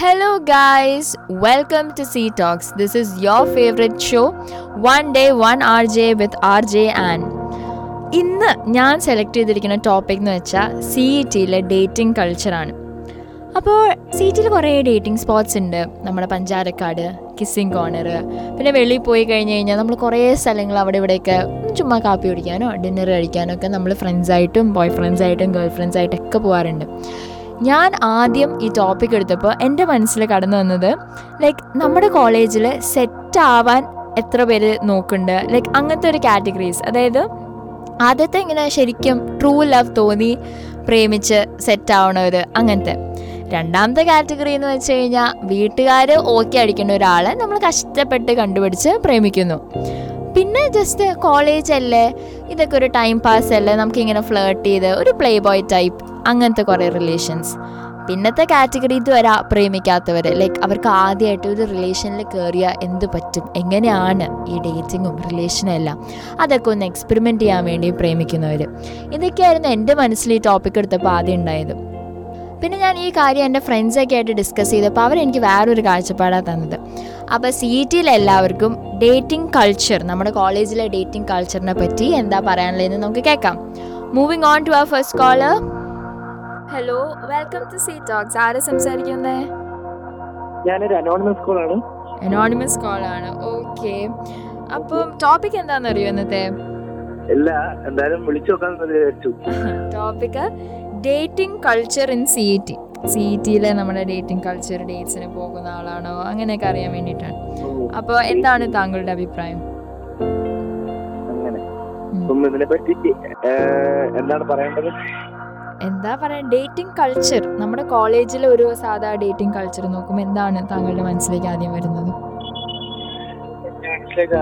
Hello, to C talks this is your favourite show one day one R J with R J and ഇന്ന് ഞാൻ select ചെയ്തിരിക്കുന്ന topic എന്ന് വെച്ചാൽ C E ടിയിലെ dating കൾച്ചറാണ് അപ്പോൾ സി ടിയിൽ കുറേ ഡേറ്റിംഗ് സ്പോട്ട്സ് ഉണ്ട്. നമ്മുടെ പഞ്ചാരക്കാട് കിസ്സിങ് കോർണർ പിന്നെ വെളിയിൽ പോയി കഴിഞ്ഞ് കഴിഞ്ഞാൽ നമ്മൾ കുറേ സ്ഥലങ്ങൾ അവിടെ ഇവിടെയൊക്കെ ചുമ്മാ കാപ്പി കുടിക്കാനോ ഡിന്നർ കഴിക്കാനോ ഒക്കെ നമ്മൾ ഫ്രണ്ട്സായിട്ടും ബോയ് ഫ്രണ്ട്സായിട്ടും ഗേൾ ഫ്രണ്ട്സായിട്ടൊക്കെ പോകാറുണ്ട് ഞാൻ ആദ്യം ഈ ടോപ്പിക് എടുത്തപ്പോൾ എന്റെ മനസ്സിൽ കടന്നു വന്നത് ലൈക്ക് നമ്മുടെ കോളേജിൽ സെറ്റ് ആവാൻ എത്ര പേര് നോക്കുന്നുണ്ട്? ലൈക്ക് അങ്ങനത്തെ ഒരു കാറ്റഗറീസ് അതായത് ആദ്യത്തെ ഇങ്ങനെ ശരിക്കും ട്രൂ ലവ് തോന്നി പ്രേമിച്ച് സെറ്റാവണവർ അങ്ങനത്തെ. രണ്ടാമത്തെ കാറ്റഗറി എന്ന് വെച്ച് കഴിഞ്ഞാൽ വീട്ടുകാർ ഓക്കെ അടിക്കുന്ന ഒരാളെ നമ്മൾ കഷ്ടപ്പെട്ട് കണ്ടുപിടിച്ച് പ്രേമിക്കുന്നു. പിന്നെ ജസ്റ്റ് കോളേജ് അല്ലേ ഇതൊക്കെ ഒരു ടൈം പാസ് അല്ലേ നമുക്ക് ഇങ്ങനെ ഫ്ലേർട്ട് ചെയ്ത് ഒരു പ്ലേ ബോയ് ടൈപ്പ് അങ്ങനത്തെ കുറേ റിലേഷൻസ് പിന്നത്തെ കാറ്റഗറി ഇതുവരെ പ്രേമിക്കാത്തവർ ലൈക്ക് അവർക്ക് ആദ്യമായിട്ട് ഒരു റിലേഷനിൽ കയറിയ എന്ത് പറ്റും എങ്ങനെയാണ് ഈ ഡേറ്റിങ്ങും റിലേഷനും എല്ലാം അതൊക്കെ ഒന്ന് എക്സ്പെരിമെന്റ് ചെയ്യാൻ വേണ്ടി പ്രേമിക്കുന്നവർ ഇതൊക്കെയായിരുന്നു എന്റെ മനസ്സിൽ ഈ ടോപ്പിക് എടുത്തപ്പോൾ ആദ്യം ഉണ്ടായത്. പിന്നെ ഞാൻ ഈ കാര്യം എന്റെ ഫ്രണ്ട്സൊക്കെ ആയിട്ട് ഡിസ്കസ് ചെയ്തപ്പോൾ അവരെനിക്ക് വേറൊരു കാഴ്ചപ്പാടാണ് തന്നത്. അപ്പോൾ സി ടിയിൽ എല്ലാവർക്കും ഡേറ്റിംഗ് കൾച്ചർ നമ്മുടെ കോളേജിലെ ഡേറ്റിംഗ് കൾച്ചറിനെ പറ്റി എന്താ പറയാനുള്ളതെന്ന് നമുക്ക് കേൾക്കാം. Moving on to our first caller hello welcome to C talks ആരെ സംസാരിക്കുന്നേ? ഞാനൊരു അനോണിമസ് കോളാണ് അനോണിമസ് കോളാണ് ഓക്കെ അപ്പം ടോപ്പിക് എന്താണെന്നറിയോ ഇന്നത്തെ? ഇല്ല എന്തായാലും വിളിച്ചു നോക്കാൻ topic dating culture in C E T C E ടിയിലെ നമ്മുടെ ഡേറ്റിംഗ് കൾച്ചർ ഡേറ്റ്സിന് പോകുന്ന ആളാണോ? അങ്ങനെയൊക്കെ അറിയാൻ വേണ്ടിയിട്ടാണ്. അപ്പോൾ എന്താണ് താങ്കളുടെ അഭിപ്രായം? എന്താ പറയാ ഡേറ്റിംഗ് കൾച്ചർ നമ്മുടെ കോളേജിലെ ഒരു സാധാ ഡേറ്റിംഗ് കൾച്ചർ നോക്കുമ്പോൾ എന്താണ് താങ്കളുടെ മനസ്സിലേക്ക് ആദ്യം വരുന്നത്?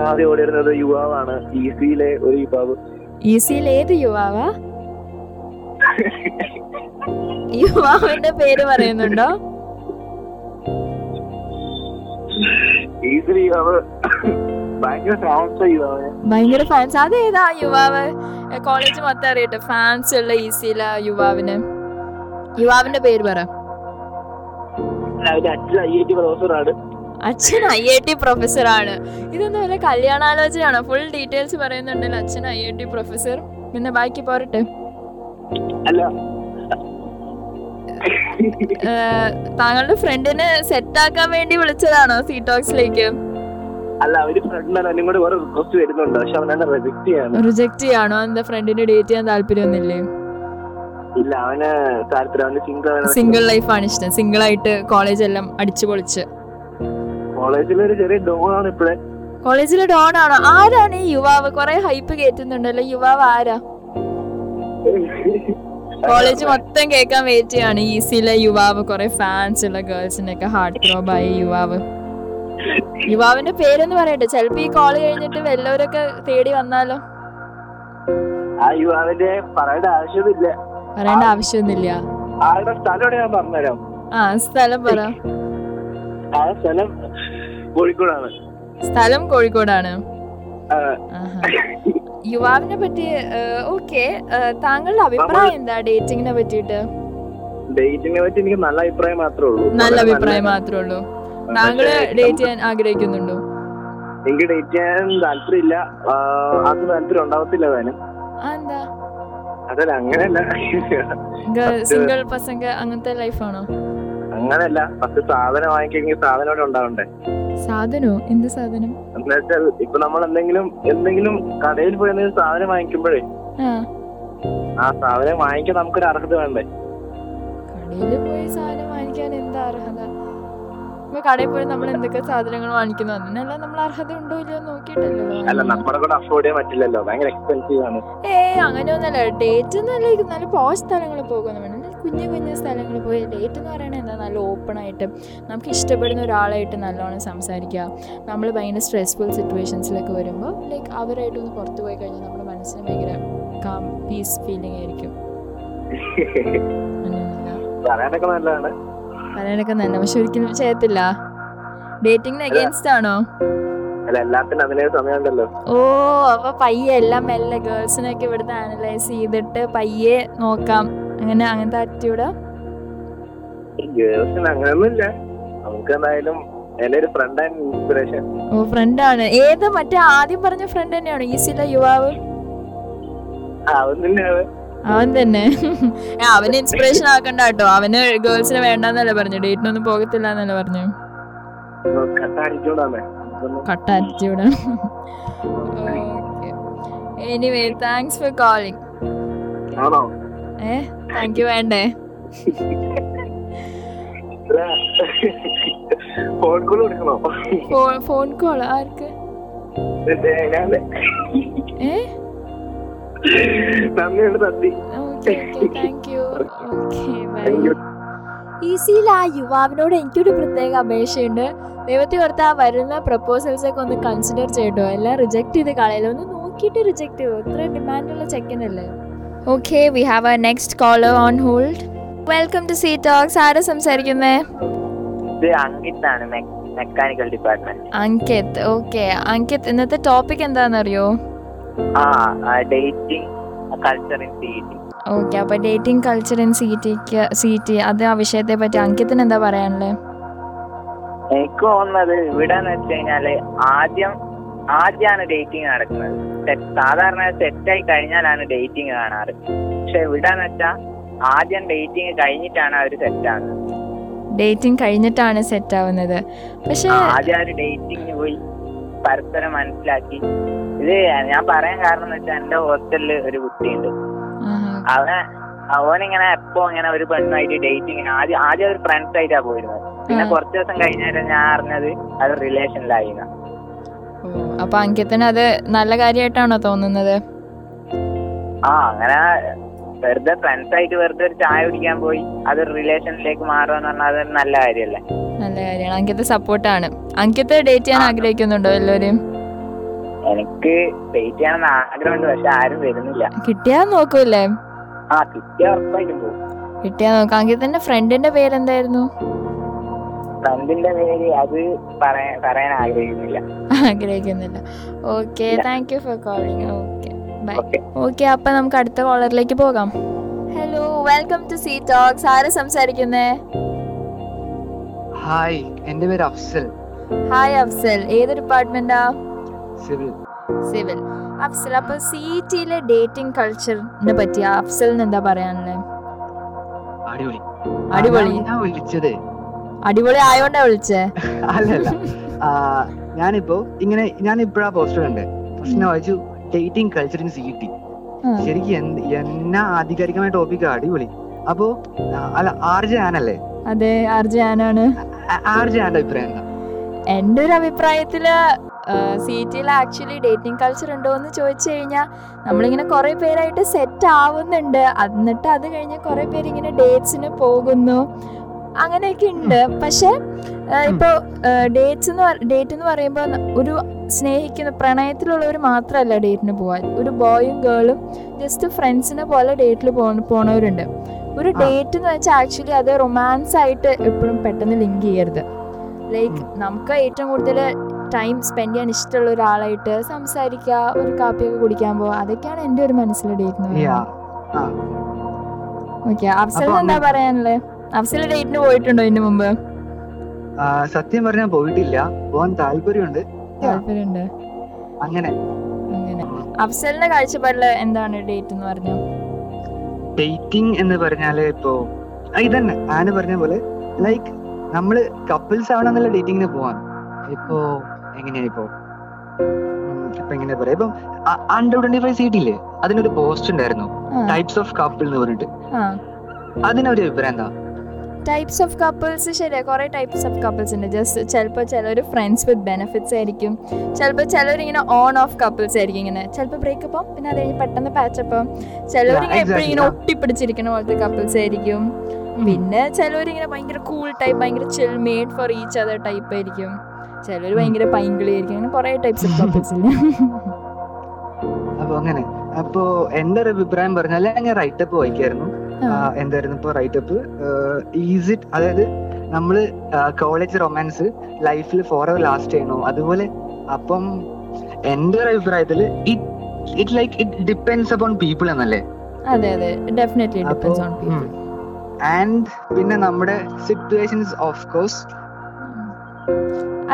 ആദ്യം ഓടി വരുന്നത് യുവാവാണ്. ഈസിയിലെ ഒരു യുവാവ്. ഈസിയിൽ ഏത് യുവാവാ? യുവാവിന്റെ പേര് പറയുന്നുണ്ടോ? ഭയങ്കര ഫാൻസ് അതേതാ യുവാവ്. കോളേജ് മൊത്തം അറിയട്ടെ. ഫാൻസ് ഉള്ള ഈസിയില യുവാവിന്. യുവാവിന്റെ പേര് പറ. അച്ഛൻ ഐ ഐ ടി പ്രൊഫസർ ആണ്. ഇതൊന്നും വല്ല കല്യാണാലോചനയാണോ? ഫുൾ ഡീറ്റെയിൽസ് പറയുന്നുണ്ടല്ലോ അച്ഛൻ ഐ ഐ ടി പ്രൊഫസർ പിന്നെ ബാക്കി പോരട്ടെ. അല്ല. താങ്കളുടെ ഫ്രണ്ടിനെ സെറ്റ് ആക്കാൻ വേണ്ടി വിളിച്ചതാണോ സീടോക്സിലേക്ക് അല്ല അവർ ഫ്രണ്ടിനാണ് എന്നും കൂടെ വേറെ റിക്വസ്റ്റ് വരുന്നുണ്ട്. പക്ഷെ അവനെ റിജക്ട് ചെയ്യാണ് റിജക്ട് ചെയ്യാണോ? എന്താ ഫ്രണ്ടിനെ ഡേറ്റ് ചെയ്യാൻ താല്പര്യമൊന്നുമില്ലേ? ഇല്ല അവന് താല്പര്യം. സിംഗിൾ സിംഗിൾ ലൈഫ് ആണ് ഇഷ്ടം. സിംഗിൾ ആയിട്ട് കോളേജ് എല്ലാം അടിച്ചു പൊളിച്ച്. കോളേജിലൊരു ചെറിയ ആണ് ഇപ്പോഴേ. കോളേജിലെ ഡോൺ ആണോ? ആരാണ് ഈ യുവാവ്? കുറെ ഹൈപ്പ് കേറ്റുന്നുണ്ടല്ലോ യുവാവ് ആരാ? കോളേജ് മൊത്തം കേൾക്കാൻ വെയിറ്റ് ചെയ്യാണ്. ഈസിയിലെ യുവാവ് കുറെ ഫാൻസ് ഉള്ള ഗേൾസിന്റെ ഒക്കെ ഹാർട്ട് ആയി യുവാവ്. യുവാവിന്റെ പേരൊന്ന് പറയട്ടെ. ചിലപ്പോ ഈ കോൾ കഴിഞ്ഞിട്ട് വല്ലവരൊക്കെ തേടി വന്നാലോ? ആ യുവാവിന്റെ പറയേണ്ട ആവശ്യമൊന്നുമില്ല. ആളുടെ സ്ഥലം ഞാൻ പറഞ്ഞുതരാം ആ സ്ഥലം പറ. ആ സ്ഥലം കോഴിക്കോടാണ്. സ്ഥലം കോഴിക്കോടാണ്. ആഹാ. യുവാവിനെ പറ്റി ഓക്കെ താങ്കളുടെ അഭിപ്രായം എന്താ ഡേറ്റിങ്ങിനെ പറ്റിയിട്ട്? ഡേറ്റിങ്ങിനെ പറ്റി എനിക്ക് നല്ല അഭിപ്രായം മാത്രമേ ഉള്ളൂ. നല്ല അഭിപ്രായം മാത്രമേ ഉള്ളൂ. താങ്കൾ പക്ഷേ ഡേറ്റ് ചെയ്യാൻ ആഗ്രഹിക്കുന്നുണ്ടോ? എനിക്ക് ഡേറ്റ് ചെയ്യാൻ താല്പര്യമില്ല. അത് താല്പര്യം ഉണ്ടാവത്തില്ല താനും. എന്താ? അതല്ല അങ്ങനെയല്ല. സിംഗിൾ പസങ്ക അങ്ങനത്തെ ലൈഫാണോ? അങ്ങനെയല്ല പക്ഷെ സാധനം വാങ്ങിക്കെങ്കിൽ സാധനം ഉണ്ടാവണ്ടേ? സാധനോ? എന്ത് സാധനം? എന്ന് വെച്ചാൽ ഇപ്പൊ നമ്മൾ എന്തെങ്കിലും എന്തെങ്കിലും കടയിൽ പോയി എന്തെങ്കിലും സാധനം വാങ്ങിക്കുമ്പോഴേ ആ. ആ സാധനം വാങ്ങിക്കാൻ നമുക്കൊരു അർഹത വേണ്ടേ? കടയിൽ പോയി സാധനം വാങ്ങിക്കാൻ എന്താ അർഹത? ഇപ്പൊ കടയിൽ പോയി നമ്മൾ എന്തൊക്കെ സാധനങ്ങൾ വാങ്ങിക്കുന്നു? അതിനല്ല നമ്മൾ അർഹത ഉണ്ടോ ഇല്ലയോ നോക്കിയിട്ടല്ലോ. ഏയ് അങ്ങനെയൊന്നുമല്ല. ഡേറ്റ് ഇത് നല്ല പോഷ് സ്ഥലങ്ങളിൽ പോകുന്നു വേണം. കുഞ്ഞു കുഞ്ഞു സ്ഥലങ്ങളിൽ പോയി ഡേറ്റ് എന്ന് പറയുന്നത് എന്താ? നല്ല ഓപ്പൺ ആയിട്ട് നമുക്ക് ഇഷ്ടപ്പെടുന്ന ഒരാളായിട്ട് നല്ലോണം സംസാരിക്കുക. നമ്മൾ ഭയങ്കര സ്ട്രെസ്ഫുൾ സിറ്റുവേഷൻസിലൊക്കെ വരുമ്പോൾ ലൈക്ക് അവരായിട്ടൊന്ന് പുറത്ത് പോയി കഴിഞ്ഞാൽ നമ്മുടെ മനസ്സിന് ഭയങ്കര കാം പീസ് ഫീലിംഗ് ആയിരിക്കും. പറയാനൊക്കെ നല്ലതാണ്. പറയാനൊക്കെ തന്നെ പക്ഷെ ഒരിക്കലും ചെയ്യത്തില്ല. ഡേറ്റിംഗിന് അഗേൻസ്റ്റ് ആണോ? ഓ അപ്പൊ പയ്യെ എല്ലാം മെല്ലെ ഗേൾസിനൊക്കെ ഇവിടുത്തെ അനലൈസ് ചെയ്തിട്ട് പയ്യെ നോക്കാം. അങ്ങനെ അങ്ങനത്തെ ആറ്റിറ്റ്യൂഡ് ഗേൾസിന് അങ്ങനെയൊന്നുമില്ല. നമുക്ക് എന്തായാലും എന്റെ ഒരു ഫ്രണ്ട് ആണ് ഇൻസ്പിറേഷൻ ഓ ഏത് മറ്റേ ആദ്യം പറഞ്ഞ ഫ്രണ്ട് തന്നെയാണോ? ഈസിയിലെ യുവാവ്? അവൻ തന്നെ. അവന് ഇൻസ്പിറേഷൻ ആക്കണ്ട കേട്ടോ. അവന് ഗേൾസിന് വേണ്ടെന്നല്ലേ പറഞ്ഞു. ഡേറ്റിനൊന്നും പോകത്തില്ല എന്നല്ലേ പറഞ്ഞു. കട്ട ആറ്റിറ്റ്യൂഡാണ് എനിവേ താങ്ക്സ് ഫോർ കോളിംഗ് ഏ താങ്ക് യു വേണ്ടേ? ഫോൺ കോൾ കൊടുക്കണോ ഫോൺ കോൾ ആർക്ക്? ഏ? നന്ദിയുണ്ട് നന്ദി. ഈസിയിൽ ആ യുവാവിനോട് എനിക്കൊരു പ്രത്യേക അപേക്ഷയുണ്ട്. ദൈവത്തെ ഓർത്ത് ആ വരുന്ന പ്രപ്പോസൽസ് ഒക്കെ ഒന്ന് കൺസിഡർ ചെയ്യട്ടോ. എല്ലാം റിജക്ട് ചെയ്ത് കളയല്ലോ? ഒന്ന് നോക്കിയിട്ട് റിജക്ട് ചെയ്യോ ഇത്ര ഡിമാൻഡുള്ള ചെക്കനല്ലേ okay we have a next caller on hold welcome to C Talks ആരാ സംസാരിക്കുന്നേ? ഇത് അങ്കിത്താണ് mechanical department Ankit. Okay Ankit ഇന്നത്തെ ടോപ്പിക് എന്താണെന്നറിയോ? Dating culture in C T okay അപ്പൊ ഡേറ്റിംഗ് കൾച്ചർ ഇൻ സി ടിക്ക് സി ടി അത് ആ വിഷയത്തെ പറ്റി അങ്കിത്തിന് എന്താ പറയാനുള്ളത് എനിക്ക് തോന്നുന്നത് ഇവിടെ എന്ന് വെച്ച് കഴിഞ്ഞാൽ ആദ്യം ആദ്യമാണ് ഡേറ്റിംഗ് നടക്കുന്നത്. സാധാരണ സെറ്റായി കഴിഞ്ഞാലാണ് ഡേറ്റിംഗ് കാണാറ്. പക്ഷെ ഇവിടെ എന്ന് വെച്ചാൽ ആദ്യം ഡേറ്റിംഗ് കഴിഞ്ഞിട്ടാണ് അവർ സെറ്റ് ആകുന്നത് ഡേറ്റിംഗ് കഴിഞ്ഞിട്ടാണ് സെറ്റ് ആവുന്നത്. പക്ഷെ ആദ്യം ഡേറ്റിംഗ് പോയി പരസ്പരം മനസ്സിലാക്കി ഇത് ഞാൻ പറയാൻ കാരണം എന്ന് വെച്ചാൽ എന്റെ ഹോസ്റ്റലിൽ ഒരു കുട്ടിയുണ്ട്. അവനെ അവനിങ്ങനെ എപ്പോ ഇങ്ങനെ ഒരു പെണ്ണുമായിട്ട് ഡേറ്റിംഗ് ആദ്യം ആദ്യം ഒരു ഫ്രണ്ട്സ് ആയിട്ടാ പോയിരുന്നത്. പിന്നെ. കുറച്ച് ദിവസം കഴിഞ്ഞാൽ ഞാൻ അറിഞ്ഞത് അത് റിലേഷനിലായി അപ്പൊ അങ്കിത്തിന് അത് നല്ല കാര്യമായിട്ടാണോ തോന്നുന്നത്? ആ അങ്ങനെ വെറുതെ ഫ്രണ്ട്സ് ആയിട്ട് വെറുതെ ഒരു ചായ കുടിക്കാൻ പോയി അത് റിലേഷനിലേക്ക് മാറുക പറഞ്ഞാൽ അതൊരു നല്ല കാര്യമല്ലേ നല്ല കാര്യമാണ്. അങ്കിത്ത് സപ്പോർട്ടാണ് അങ്കിത്ത് ഡേറ്റ് ചെയ്യാൻ ആഗ്രഹിക്കുന്നുണ്ടോ എല്ലാവരും എനിക്ക് വെയിറ്റ് ചെയ്യണമെന്ന് ആഗ്രഹമുണ്ട് പക്ഷെ ആരും വരുന്നില്ല. കിട്ടിയാ നോക്കൂല്ലേ? ആ കിട്ടിയ ഉറപ്പായിട്ടും പോകും. കിട്ടിയാ നോക്കാം തന്നെ ഫ്രണ്ടിന്റെ പേരെന്തായിരുന്നു? ഫ്രണ്ടിന്റെ പേര് അത് പറയാൻ പറയാൻ ആഗ്രഹിക്കുന്നില്ല. ആഗ്രഹിക്കുന്നില്ല. Okay thank you for calling okay bye okay അപ്പൊ നമുക്ക് അടുത്ത കോളറിലേക്ക് പോകാം. Hello welcome to C Talks ആര് സംസാരിക്കുന്നേ? ഹായ് എന്റെ പേര് അഫ്സൽ. ഹായ് അഫ്സൽ. ഏത് ഡിപ്പാർട്ട്മെന്റാ സിവിൽ സിവിൽ അഫ്സൽ അപ്പൊ സി ടിയിലെ ഡേറ്റിംഗ് കൾച്ചറിനെ പറ്റി അഫ്സലിന് എന്താ പറയാനുള്ളത് അടിപൊളി. അടിപൊളി. ഞാൻ വിളിച്ചത്. അടിപൊളി ആയോണ്ടാ വിളിച്ചേ? അല്ലല്ല. ഞാനിപ്പോ ഇങ്ങനെ ഞാൻ ഇപ്പഴാ പോസ്റ്റർ കണ്ടേ. പ്രശ്നം വായിച്ചു dating culture in C T ശരിക്കും എന്നാ ആധികാരികമായ ടോപ്പിക് അടിപൊളി. അപ്പോ അല്ല ആർ ജെ ആനല്ലേ? അതെ ആനാണ്. ആർ ജെ ആന്റെ അഭിപ്രായം എന്താ? എന്റെ ഒരു അഭിപ്രായത്തിൽ സി ടിയിൽ ആക്ച്വലി ഡേറ്റിംഗ് കൾച്ചർ ഉണ്ടോ എന്ന് ചോദിച്ചു കഴിഞ്ഞാൽ നമ്മളിങ്ങനെ കുറേ പേരായിട്ട് സെറ്റ് ആവുന്നുണ്ട്. എന്നിട്ട് അത് കഴിഞ്ഞ് കുറേ പേര് ഇങ്ങനെ ഡേറ്റ്സിന് പോകുന്നു. അങ്ങനെയൊക്കെ ഉണ്ട്. പക്ഷെ ഇപ്പോൾ ഡേറ്റ്സ് എന്ന് ഡേറ്റ് എന്ന് പറയുമ്പോൾ ഒരു സ്നേഹിക്കുന്ന പ്രണയത്തിലുള്ളവർ മാത്രമല്ല ഡേറ്റിന് പോകാൻ ഒരു ബോയും ഗേളും ജസ്റ്റ് ഫ്രണ്ട്സിനെ പോലെ ഡേറ്റിൽ പോണവരുണ്ട്. ഒരു ഡേറ്റ് എന്ന് വെച്ചാൽ ആക്ച്വലി അത് റൊമാൻസ് ആയിട്ട് എപ്പോഴും പെട്ടെന്ന് ലിങ്ക് ചെയ്യരുത്. ലൈക്ക് നമുക്ക് ഏറ്റവും കൂടുതൽ ടൈം സ്പെൻഡ് ചെയ്യാൻ ഇഷ്ടമുള്ള ഒരാളായിട്ട് സംസാരിക്കുക ഒരു കാപ്പിയൊക്കെ കുടിക്കാൻ പോവാ അതൊക്കെയാണ് എന്റെ ഒരു മനസ്സിലിടിയിരുന്നത് ഓക്കെ അഫ്സൽ എന്താ പറയാനുള്ളത് അഫ്സൽ ഡേറ്റിന് പോയിട്ടുണ്ടോ ഇതിന് മുമ്പ്? സത്യം പറഞ്ഞാൽ പോയിട്ടില്ല. പോകാൻ താല്പര്യമുണ്ട്. താല്പര്യമുണ്ട്. അങ്ങനെ. അങ്ങനെ. അഫ്സലിന്റെ കാഴ്ചപ്പാടിൽ എന്താണ് ഡേറ്റ് എന്ന് പറഞ്ഞു? ഡേറ്റിംഗ് എന്ന് പറഞ്ഞാൽ ഇപ്പോ ഇതന്നെ. ആന പറഞ്ഞ പോലെ ലൈക്ക് നമ്മൾ കപ്പിൾസ് ആവണമെന്നുള്ള ഡേറ്റിങ്ങിന് പോവാൻ ഇപ്പോ എങ്ങനെയാ ഇപ്പോ? ഇപ്പൊ എങ്ങനെയാ പറയാ? ഇപ്പം അണ്ടർ ട്വന്റി ഫൈവ് അതിനൊരു പോസ്റ്റ് ഉണ്ടായിരുന്നു. ടൈപ്സ് ഓഫ് കപ്പിൾ എന്ന് പറഞ്ഞിട്ട്. അതിനൊരു അഭിപ്രായം എന്താ? ടൈപ്സ് ഓഫ് കപ്പിൾസ് ശരിയാ. കുറേ ടൈപ്സ് ഓഫ് കപ്പിൾസ് ഉണ്ട്. ജസ്റ്റ് ചിലപ്പോൾ ചിലർ ഫ്രണ്ട്സ് വിത്ത് ബെനിഫിറ്റ്സ് ആയിരിക്കും. ചിലപ്പോൾ ചിലർ ഇങ്ങനെ ഓൺ ഓഫ് കപ്പിൾസ് ആയിരിക്കും ഇങ്ങനെ. ചിലപ്പോൾ ബ്രേക്കപ്പ് പിന്നെ അത് കഴിഞ്ഞ് പെട്ടെന്ന് പാച്ചപ്പ് Yeah, ഇങ്ങനെ എപ്പോഴും ഇങ്ങനെ. ഒട്ടിപ്പിടിച്ചിരിക്കുന്ന പോലത്തെ കപ്പിൾസ് ആയിരിക്കും. പിന്നെ ചിലവർ ഇങ്ങനെ ഭയങ്കര കൂൾ ടൈപ്പ് ഭയങ്കര chill made for each other type ആയിരിക്കും. ചിലർ ഭയങ്കര പൈങ്കിളിയായിരിക്കും. അങ്ങനെ കുറെ ടൈപ്സ് ഓഫ് കപ്പിൾസ് ഇല്ല? അപ്പൊ അങ്ങനെ. അപ്പോ എന്റെ ഒരു അഭിപ്രായം പറഞ്ഞാൽ ഞാൻ റൈറ്റപ്പ് വായിക്കായിരുന്നു. എന്തായിരുന്നു ഇപ്പൊ റൈറ്റപ്പ് ഈസ് ഇറ്റ് അതായത് നമ്മൾ കോളേജ് റൊമാൻസ് ലൈഫിൽ ഫോർ അവർ ലാസ്റ്റ് ചെയ്യണോ അതുപോലെ അപ്പം എന്റെ ഒരു അഭിപ്രായത്തിൽ it it like it depends upon people എന്നല്ലേ? അതെ അതെ. Definitely depends on people and പിന്നെ നമ്മുടെ സിറ്റുവേഷൻസ് ഓഫ് കോഴ്സ്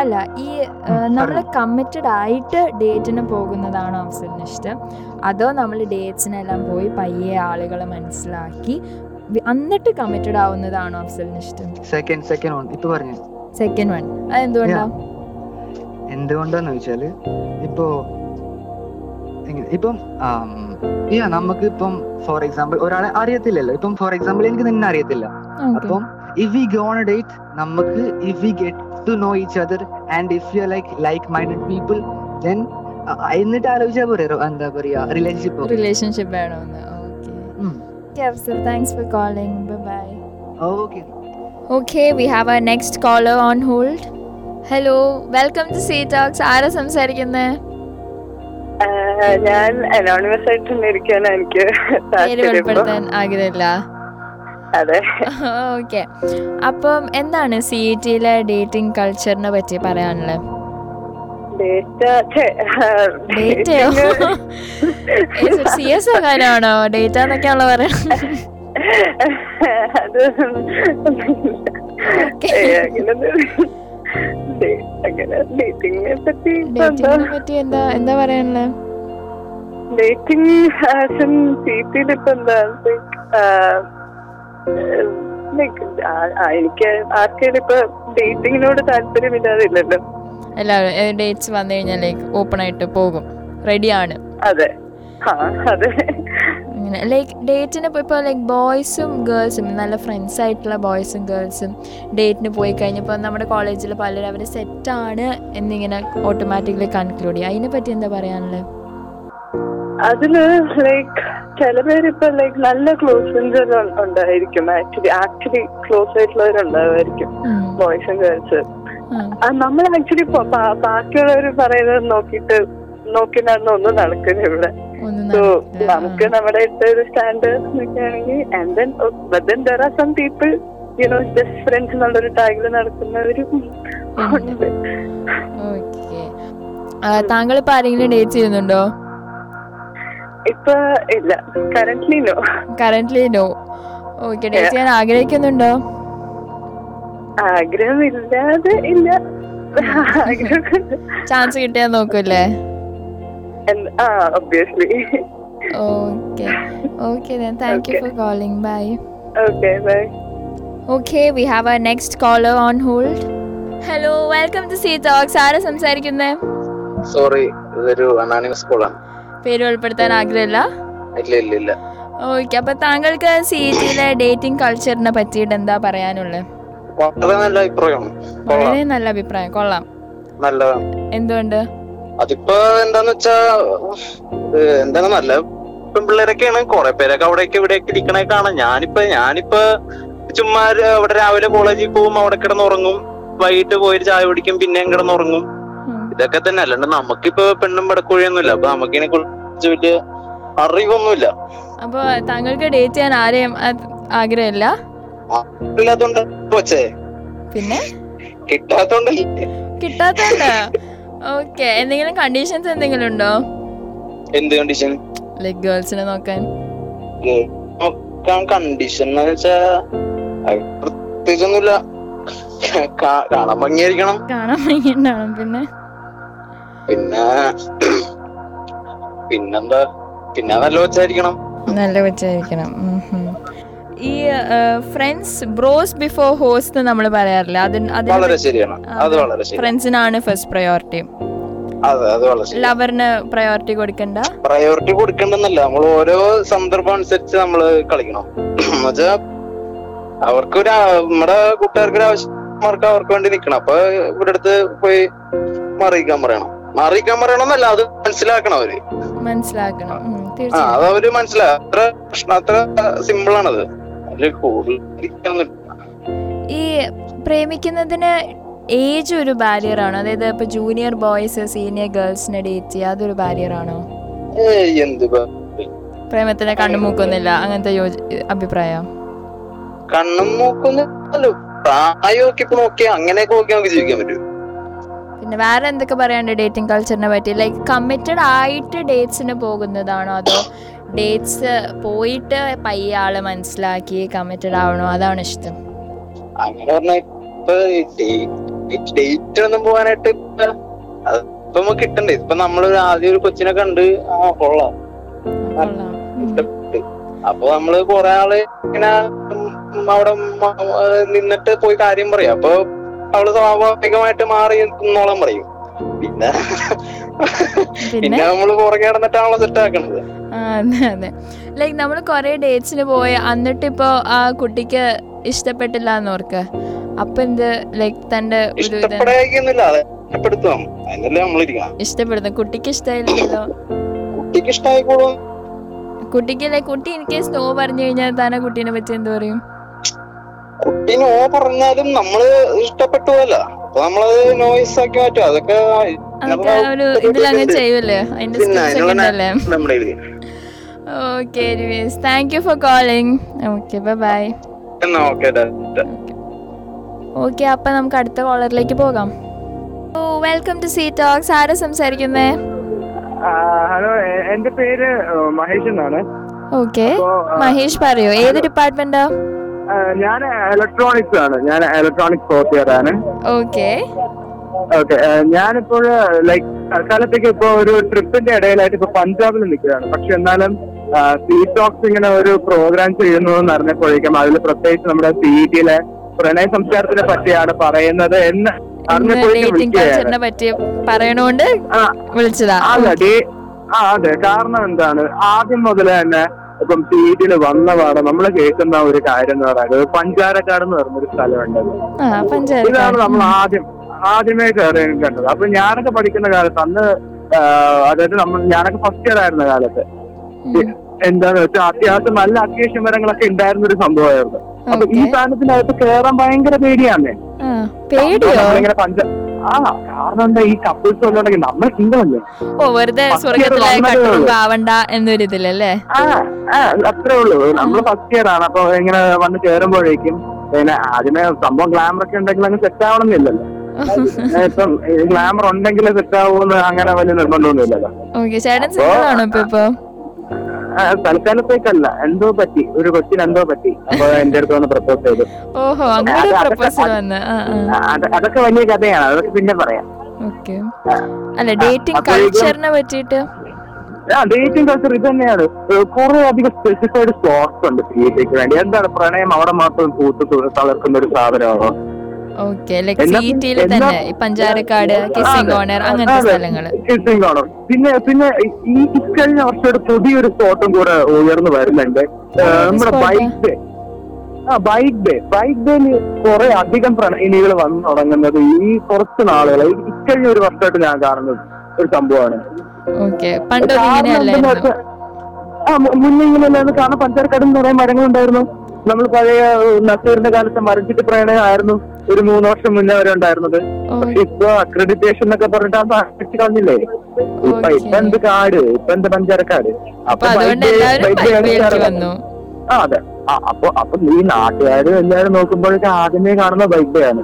അല്ല ഈ നമ്മൾ കമ്മിറ്റഡ് ആയിട്ട് ഡേറ്റിന് പോകുന്നതാണോ അഫ്സലിന് ഇഷ്ടം? അതോ നമ്മൾ ഡേറ്റ്സിനെല്ലാം പോയി പയ്യെ ആളുകളെ മനസ്സിലാക്കി എന്നിട്ട് കമ്മിറ്റഡ് ആവുന്നതാണോ അഫ്സലിന് ഇഷ്ടം? സെക്കൻഡ് സെക്കൻഡ് വൺ ഇപ്പൊ പറഞ്ഞു. Second one അതെന്തുകൊണ്ടാ? എന്തുകൊണ്ടാന്ന് വെച്ചാൽ ഇപ്പോ ഇപ്പം യാ നമുക്ക് ഇപ്പം ഫോർ എക്സാമ്പിൾ ഒരാളെ അറിയത്തില്ലല്ലോ. ഇപ്പം ഫോർ എക്സാമ്പിൾ എനിക്ക് നിന്നെ അറിയത്തില്ല. അപ്പം if we go on date നമുക്ക് if we get to know each other and if you like like minded people then എന്നിട്ട് ആലോചിച്ചാൽ പോരെ? എന്താ പറയാ റിലേഷൻഷിപ്പ് റിലേഷൻഷിപ്പ് വേണമെന്ന് okay Afzal thanks for calling bye okay okay we have a next caller on hold hello welcome to C Talks ആരാ സംസാരിക്കുന്നത് ഞാൻ anonymous ആയിട്ട് ഇരിക്കാൻ എനിക്ക് താല്പര്യം. ആഗ്രഹമില്ല. അതെ. ഓക്കെ. അപ്പം എന്താണ് സി ഇ ടിയിലെ ഡേറ്റിംഗ് കൾച്ചറിനെ പറ്റി പറയാനുള്ളത്? ഡേറ്റ ഡേറ്റയോ സി എസ് ആകാനാണോ ഡേറ്റ എന്നൊക്കെയാണല്ലോ പറയുന്നത്. അത് പറ്റി എന്താ? പറയാനുള്ളത്? ഡേറ്റിംഗ് സീറ്റിൽ ഇപ്പൊ എന്താ എനിക്ക് ആർക്കെങ്കിലും ഇപ്പൊ ഡേറ്റിങ്ങിനോട് താല്പര്യമില്ലാതില്ലല്ലോ. എല്ലാവരും ഡേറ്റ്സ് വന്നു കഴിഞ്ഞാൽ ലൈക്ക് ഓപ്പൺ ആയിട്ട് പോകും. റെഡിയാണ്. അതെ. അതെ. അങ്ങനെ ലൈക്ക് ഡേറ്റിന് ഇപ്പോൾ ലൈക്ക് ബോയ്സും ഗേൾസും നല്ല ഫ്രണ്ട്സ് ആയിട്ടുള്ള ബോയ്സും ഗേൾസും ഡേറ്റിന് പോയി കഴിഞ്ഞപ്പോൾ നമ്മുടെ കോളേജിൽ പലരും അവർ സെറ്റാണ് എന്നിങ്ങനെ ഓട്ടോമാറ്റിക്കലി കൺക്ലൂഡ് ചെയ്യും അതിനെ പറ്റി എന്താ പറയാനുള്ളത്? അതിൽ ലൈക്ക് ചില പേര് ഇപ്പൊ ലൈക്ക് നല്ല ക്ലോസ് ഫ്രണ്ട്സ് ഉണ്ടായിരിക്കും. ആക്ച്വലി ആക്ച്വലി ക്ലോസ് ആയിട്ടുള്ളവരുണ്ടാവുമായിരിക്കും ബോയ്സും ഗേൾസ് നമ്മൾ ആക്ച്വലി ബാക്കിയുള്ളവർ പറയുന്നത് നോക്കിയിട്ട് നോക്കി നടന്ന ഒന്നും നടക്കില്ല ഇവിടെ സോ നമുക്ക് നമ്മുടെ ഇട്ട ഒരു സ്റ്റാൻഡേർഡ് നോക്കുകയാണെങ്കിൽ and then but then there are some people you know just friends എന്നുള്ളൊരു ടാഗിൽ നടക്കുന്നവരും ഉണ്ട്. താങ്കൾ ഇപ്പൊ ആരെങ്കിലും ഡേറ്റ് ചെയ്യുന്നുണ്ടോ? ഇപ്പൊ ഇല്ല. Currently no currently no okay date ഞാൻ ആഗ്രഹിക്കുന്നുണ്ടോ ആഗ്രഹമില്ലാതെ ഇല്ല. ചാൻസ് കിട്ടിയാൽ നോക്കൂല്ലേ? Okay okay then. Thank you for calling bye okay bye okay we have a next caller on hold hello welcome to C Talks ആരാ സംസാരിക്കുന്നത് സോറി ഇതൊരു അനാനിമസ് കോളാണ് പേര് ഉൾപ്പെടുത്താൻ ആഗ്രഹമില്ല? ഓക്കെ അപ്പൊ താങ്കൾക്ക് സി ടിയിലെ ഡേറ്റിംഗ് കൾച്ചറിനെ പറ്റിയിട്ട് എന്താ പറയാനുള്ളത് വളരെ നല്ല വളരെ നല്ല അഭിപ്രായം. കൊള്ളാം. നല്ലതാണ്. എന്തുകൊണ്ട്? അതിപ്പോ എന്താന്ന് വെച്ചാ എന്താണ് നല്ല പെൺപിള്ളേരൊക്കെയാണ്. കുറെ പേരൊക്കെ അവിടെയൊക്കെ ഇവിടെയൊക്കെ ഇരിക്കണേ കാണാം ഞാനിപ്പോ ഞാനിപ്പോ ചുമ്മാ അവിടെ രാവിലെ കോളേജിൽ പോവും അവിടെ കിടന്നുറങ്ങും. വൈകിട്ട് പോയിട്ട് ചായ കുടിക്കും പിന്നെയും കിടന്നുറങ്ങും. ഇതൊക്കെ തന്നെ. അല്ലാണ്ട് നമുക്കിപ്പോ പെണ്ണും പടക്കുഴിയൊന്നുമില്ല. അപ്പൊ നമുക്കിനെ കുറിച്ച് വലിയ അറിവൊന്നുമില്ല. അപ്പൊ താങ്കൾക്ക് ഡേറ്റ് ചെയ്യാൻ ആരെയും ആഗ്രഹമില്ല? പിന്നെ? കിട്ടാത്തോണ്ടല്ലേ. കിട്ടാത്തോണ്ട്. ഓക്കെ. എന്തെങ്കിലും കണ്ടീഷൻസ് എന്തെങ്കിലും ഉണ്ടോ? എന്ത് കണ്ടീഷൻ ലൈക് ഗേൾസിനെ നോക്കാൻ. നോക്കാൻ കണ്ടീഷൻ എന്ന് വെച്ചാ പ്രത്യേകിച്ചൊന്നുമില്ല. കാണാൻ ഭംഗിയായിരിക്കണം. കാണാൻ ഭംഗിയുണ്ടാവണം. പിന്നെ? പിന്നെ പിന്നെന്താ? പിന്നെ നല്ല വെച്ചായിരിക്കണം നല്ല വെച്ചായിരിക്കണം. ഈ ഫ്രണ്ട്സ് ബ്രോസ് ബിഫോർ ഹോസ്റ്റ് നമ്മൾ പറയാറില്ല? വളരെ ശരിയാണ്. അത് വളരെ ഫ്രണ്ട്സിനാണ് ഫസ്റ്റ് പ്രയോറിറ്റി അതെ അത് വളരെ ശരി ലവറിന് പ്രയോറിറ്റി കൊടുക്കണ്ട? പ്രയോറിറ്റി കൊടുക്കണ്ടെന്നല്ല. നമ്മൾ ഓരോ സന്ദർഭം അനുസരിച്ച് നമ്മൾ കളിക്കണം. എന്നുവെച്ചാ അവർക്ക് ഒരു നമ്മുടെ കൂട്ടുകാർക്ക് ഒരു ആവശ്യം അവർക്ക് വേണ്ടി നിക്കണം. അപ്പൊ ഇവിടെ അടുത്ത് പോയി മറിയിക്കാൻ പറയണം. മാറിയിക്കാൻ പറയണമെന്നല്ല അത് മനസ്സിലാക്കണം അവർ. മനസ്സിലാക്കണം. ആ അത് അവർ മനസ്സിലാവും അത്ര പ്രശ്നം അത്ര സിമ്പിൾ ആണത് അതിൽ കൂടുതൽ ഈ പ്രേമിക്കുന്നതിന് ഏജ് ഒരു ബാരിയർ ആണോ? അതായത് ഇപ്പൊ ജൂനിയർ ബോയ്സ് സീനിയർ ഗേൾസിനെ ഡേറ്റ് ചെയ്യുക അതൊരു ബാരിയർ ആണോ? പ്രേമത്തിന് കണ്ണു മൂക്കൊന്നില്ല പ്രേമത്തിനെ കണ്ണുമൂക്കൊന്നില്ല അങ്ങനത്തെ അഭിപ്രായം? കണ്ണും മൂക്കൊന്നും പ്രായമൊക്കെ ഇപ്പൊ നോക്കിയാ അങ്ങനെയൊക്കെ നോക്കി നമുക്ക് ജീവിക്കാൻ പറ്റും. പിന്നെ വേറെ എന്തൊക്കെ പറയാണ്ട് ഡേറ്റിംഗ് കൾച്ചറിനെ പറ്റി? ലൈക്ക് കമ്മിറ്റഡ് ആയിട്ട് ഡേറ്റ്സിന് പോകുന്നതാണോ? അതോ ഡേറ്റ്സ് പോയിട്ട് പയ്യാൾ ആളെ മനസ്സിലാക്കി കമ്മിറ്റഡ് ആവണോ? അതാണ് ഇഷ്ടം. അങ്ങനെ ഡേറ്റ് ഒന്നും പോകാനായിട്ട് ഇപ്പൊ നമുക്ക് കിട്ടണ്ടേ? ഇപ്പൊ നമ്മൾ ആദ്യം ഒരു കൊച്ചിനെ കണ്ട് ആ കൊള്ളാം. അപ്പൊ നമ്മൾ കൊറേ ആൾ ഇങ്ങനെ അവിടെ നിന്നിട്ട് പോയി കാര്യം പറയാം. അപ്പൊ അവൾ സ്വാഭാവികമായിട്ട് മാറി നിന്നോളം പറയും. പിന്നെ പിന്നെ? നമ്മൾ പുറകെ നടന്നിട്ടാണല്ലോ സെറ്റ് ആക്കണത്. ആ, അതെ ലൈക്ക് നമ്മൾ കുറേ ഡേറ്റ്സിന് പോയി എന്നിട്ട് ഇപ്പോ ആ കുട്ടിക്ക് ഇഷ്ടപ്പെട്ടില്ല എന്ന് ഓർക്ക് അപ്പൊ എന്ത് ലൈക്ക് തന്റെ ഒരു ഇഷ്ടപ്പെടുന്നു. കുട്ടിക്ക് ഇഷ്ടമില്ലല്ലോ കുട്ടിക്ക് ഇഷ്ടമായിക്കോളും കുട്ടിക്ക് ലൈക്ക് കുട്ടി എനിക്ക് സ്നോ പറഞ്ഞു കഴിഞ്ഞാൽ തന്നെ കുട്ടീനെ പറ്റി എന്ത് പറയും? കുട്ടി നോ പറഞ്ഞാലും നമ്മൾ ഇഷ്ടപ്പെട്ടു അല്ല അപ്പൊ നമ്മളത് നോയിസ് ആക്കി മാറ്റും. അതൊക്കെ നമ്മുടെ. Okay thank you for calling okay bye bye okay okay അപ്പൊ നമുക്ക് അടുത്ത കോളറിലേക്ക് പോകാം. ഓ വെൽക്കം ടു സീ ടോക്സ് ആരാ സംസാരിക്കുന്നേ? ഹലോ എന്റെ പേര് മഹേഷ് എന്നാണ്. ഓക്കെ മഹേഷ് പറയൂ. ഏത് ഡിപ്പാർട്ട്മെന്റാ ഞാൻ ഇലക്ട്രോണിക്സ് ആണ്. ഞാൻ ഇലക്ട്രോണിക്സ് സോഫ്റ്റ്വെയർ ആണ്. ഓക്കെ ഓക്കെ ഞാനിപ്പോൾ ലൈക് തൽക്കാലത്തേക്ക് ഇപ്പൊ ഒരു ട്രിപ്പിന്റെ ഇടയിലായിട്ട് ഇപ്പൊ പഞ്ചാബിൽ നിൽക്കുകയാണ്. പക്ഷെ എന്നാലും സീ ടോക്സ് ഇങ്ങനെ ഒരു പ്രോഗ്രാം ചെയ്യുന്നു എന്ന് അറിഞ്ഞപ്പോഴേക്കും അതിൽ പ്രത്യേകിച്ച് നമ്മുടെ സി ടിയിലെ പ്രണയ സംസ്കാരത്തിനെ പറ്റിയാണ് പറയുന്നത് എന്ന് അറിഞ്ഞപ്പോഴേക്കും പറ്റി പറയണോണ്ട് വിളിച്ചതാ. അതെ കാരണം എന്താണ്? ആദ്യം മുതൽ തന്നെ ഇപ്പം സീറ്റിൽ വന്ന പാടെ നമ്മൾ കേൾക്കുന്ന ഒരു കാര്യം എന്ന് പറയുന്നത് പഞ്ചാരക്കാട് എന്ന് പറഞ്ഞൊരു സ്ഥലമുണ്ട്. പഞ്ചായത്ത് ഇതാണ് നമ്മൾ ആദ്യം ആദ്യമേ കയറി കണ്ടത്. അപ്പൊ ഞാനൊക്കെ പഠിക്കുന്ന കാലത്ത് അന്ന് അതായത് നമ്മൾ ഞാനൊക്കെ ഫസ്റ്റ് ഇയർ ആയിരുന്ന കാലത്ത്. എന്താന്ന് വെച്ചാൽ അത്യാവശ്യം നല്ല അത്യാവശ്യം മരങ്ങളൊക്കെ ഉണ്ടായിരുന്ന ഒരു സംഭവമായിരുന്നു. അപ്പൊ ഈ സ്ഥാനത്തിനകത്ത് കയറാൻ ഭയങ്കര പേടിയാന്നേ. പേടിയോ? നമ്മളിങ്ങനെ പഞ്ച ആ കാരണം എന്താ ഈ കപ്പിൾസ് വല്ലോണ്ടെങ്കിൽ നമ്മൾ സിംഗിൾ അല്ലേ? ഓ വെറുതെ സ്വർഗത്തിലെ. ആവണ്ട എന്നൊരിതിലല്ലേ? ആ ആ അത്രേ ഉള്ളൂ. നമ്മൾ ഫസ്റ്റ് ഇയർ ആണ്. അപ്പൊ ഇങ്ങനെ വന്ന് ചേരുമ്പോഴേക്കും പിന്നെ അതിന് സംഭവം ഗ്ലാമർ ഒക്കെ ഉണ്ടെങ്കിൽ അങ്ങ് സെറ്റ് ആവണമെന്നില്ലല്ലോ ഇപ്പം ഗ്ലാമർ ഉണ്ടെങ്കിലേ സെറ്റ് ആവുമെന്ന് അങ്ങനെ വലിയ നിർബന്ധമൊന്നുമില്ലല്ലോ ഓക്കെ ചേട്ടൻ സിംഗിൾ ആണോ ഇപ്പൊ? തൽക്കാലത്തേക്കല്ല. എന്തോ പറ്റി? ഒരു കൊച്ചിന് എന്തോ പറ്റി? അപ്പൊ എന്റെ അടുത്ത് വന്ന് പ്രപ്പോസ് ചെയ്തു. അതൊക്കെ- വലിയ കഥയാണ്. അതൊക്കെ പിന്നെ പറയാം. അല്ല ഡേറ്റിംഗ് കൾച്ചറിനെ പറ്റിയിട്ട്? ആ ഡേറ്റിംഗ് കൾച്ചർ ഇത് തന്നെയാണ്. കുറെ അധികം സ്പെസിഫൈഡ് സ്പോട്സ് ഉണ്ട്. സിഇടിക്ക് വേണ്ടി. എന്താണ് പ്രണയം? അവിടെ മാത്രം പൂത്ത് തു- തളർക്കുന്ന ഒരു സാധനമാണോ? ഓക്കെ എന്നാ- തന്നെ പഞ്ചാരക്കാട് അങ്ങനത്തെ സ്ഥലങ്ങൾ. കിസിംഗ് ഓണർ പിന്നെ പിന്നെ ഈ ഇക്കഴിഞ്ഞ വർഷം ഒരു പുതിയൊരു സ്പോട്ടും കൂടെ ഉയർന്നു വരുന്നുണ്ട്. നമ്മുടെ? ബൈക്ക് ഡേ ആ ബൈക്ക് ഡേ ബൈക്ക് ഡേയിൽ കുറെ അധികം പ്രണയിനികൾ വന്നു തുടങ്ങുന്നത് ഈ കുറച്ച് നാളുകൾ ഇക്കഴിഞ്ഞ ഒരു വർഷമായിട്ട് ഞാൻ കാണുന്നത് ഒരു സംഭവമാണ്. ആ മുന്നേ ഇങ്ങനെയല്ലായിരുന്നു കാരണം പഞ്ചാരക്കാടും കുറെ മരങ്ങളുണ്ടായിരുന്നു. നമ്മൾ പഴയ നസീറിന്റെ കാലത്ത് മരച്ചിട്ട് പ്രണയമായിരുന്നു. ഒരു മൂന്ന് വർഷം മുന്നേ വരെ ഉണ്ടായിരുന്നത്. പക്ഷെ ഇപ്പൊ അക്രഡിറ്റേഷൻ എന്നൊക്കെ പറഞ്ഞിട്ട് അടിച്ചു കളഞ്ഞില്ലേ? ഇപ്പൊ. ഇപ്പൊ എന്ത് കാട്? ഇപ്പൊ എന്ത് പഞ്ചരക്കാട്? അപ്പൊ ആ അതെ. ആ, അപ്പൊ അപ്പൊ ഈ നാട്ടുകാർ എല്ലാവരും നോക്കുമ്പോഴേക്കും ആദ്യമേ കാണുന്ന ബൈക്ക് ആണ്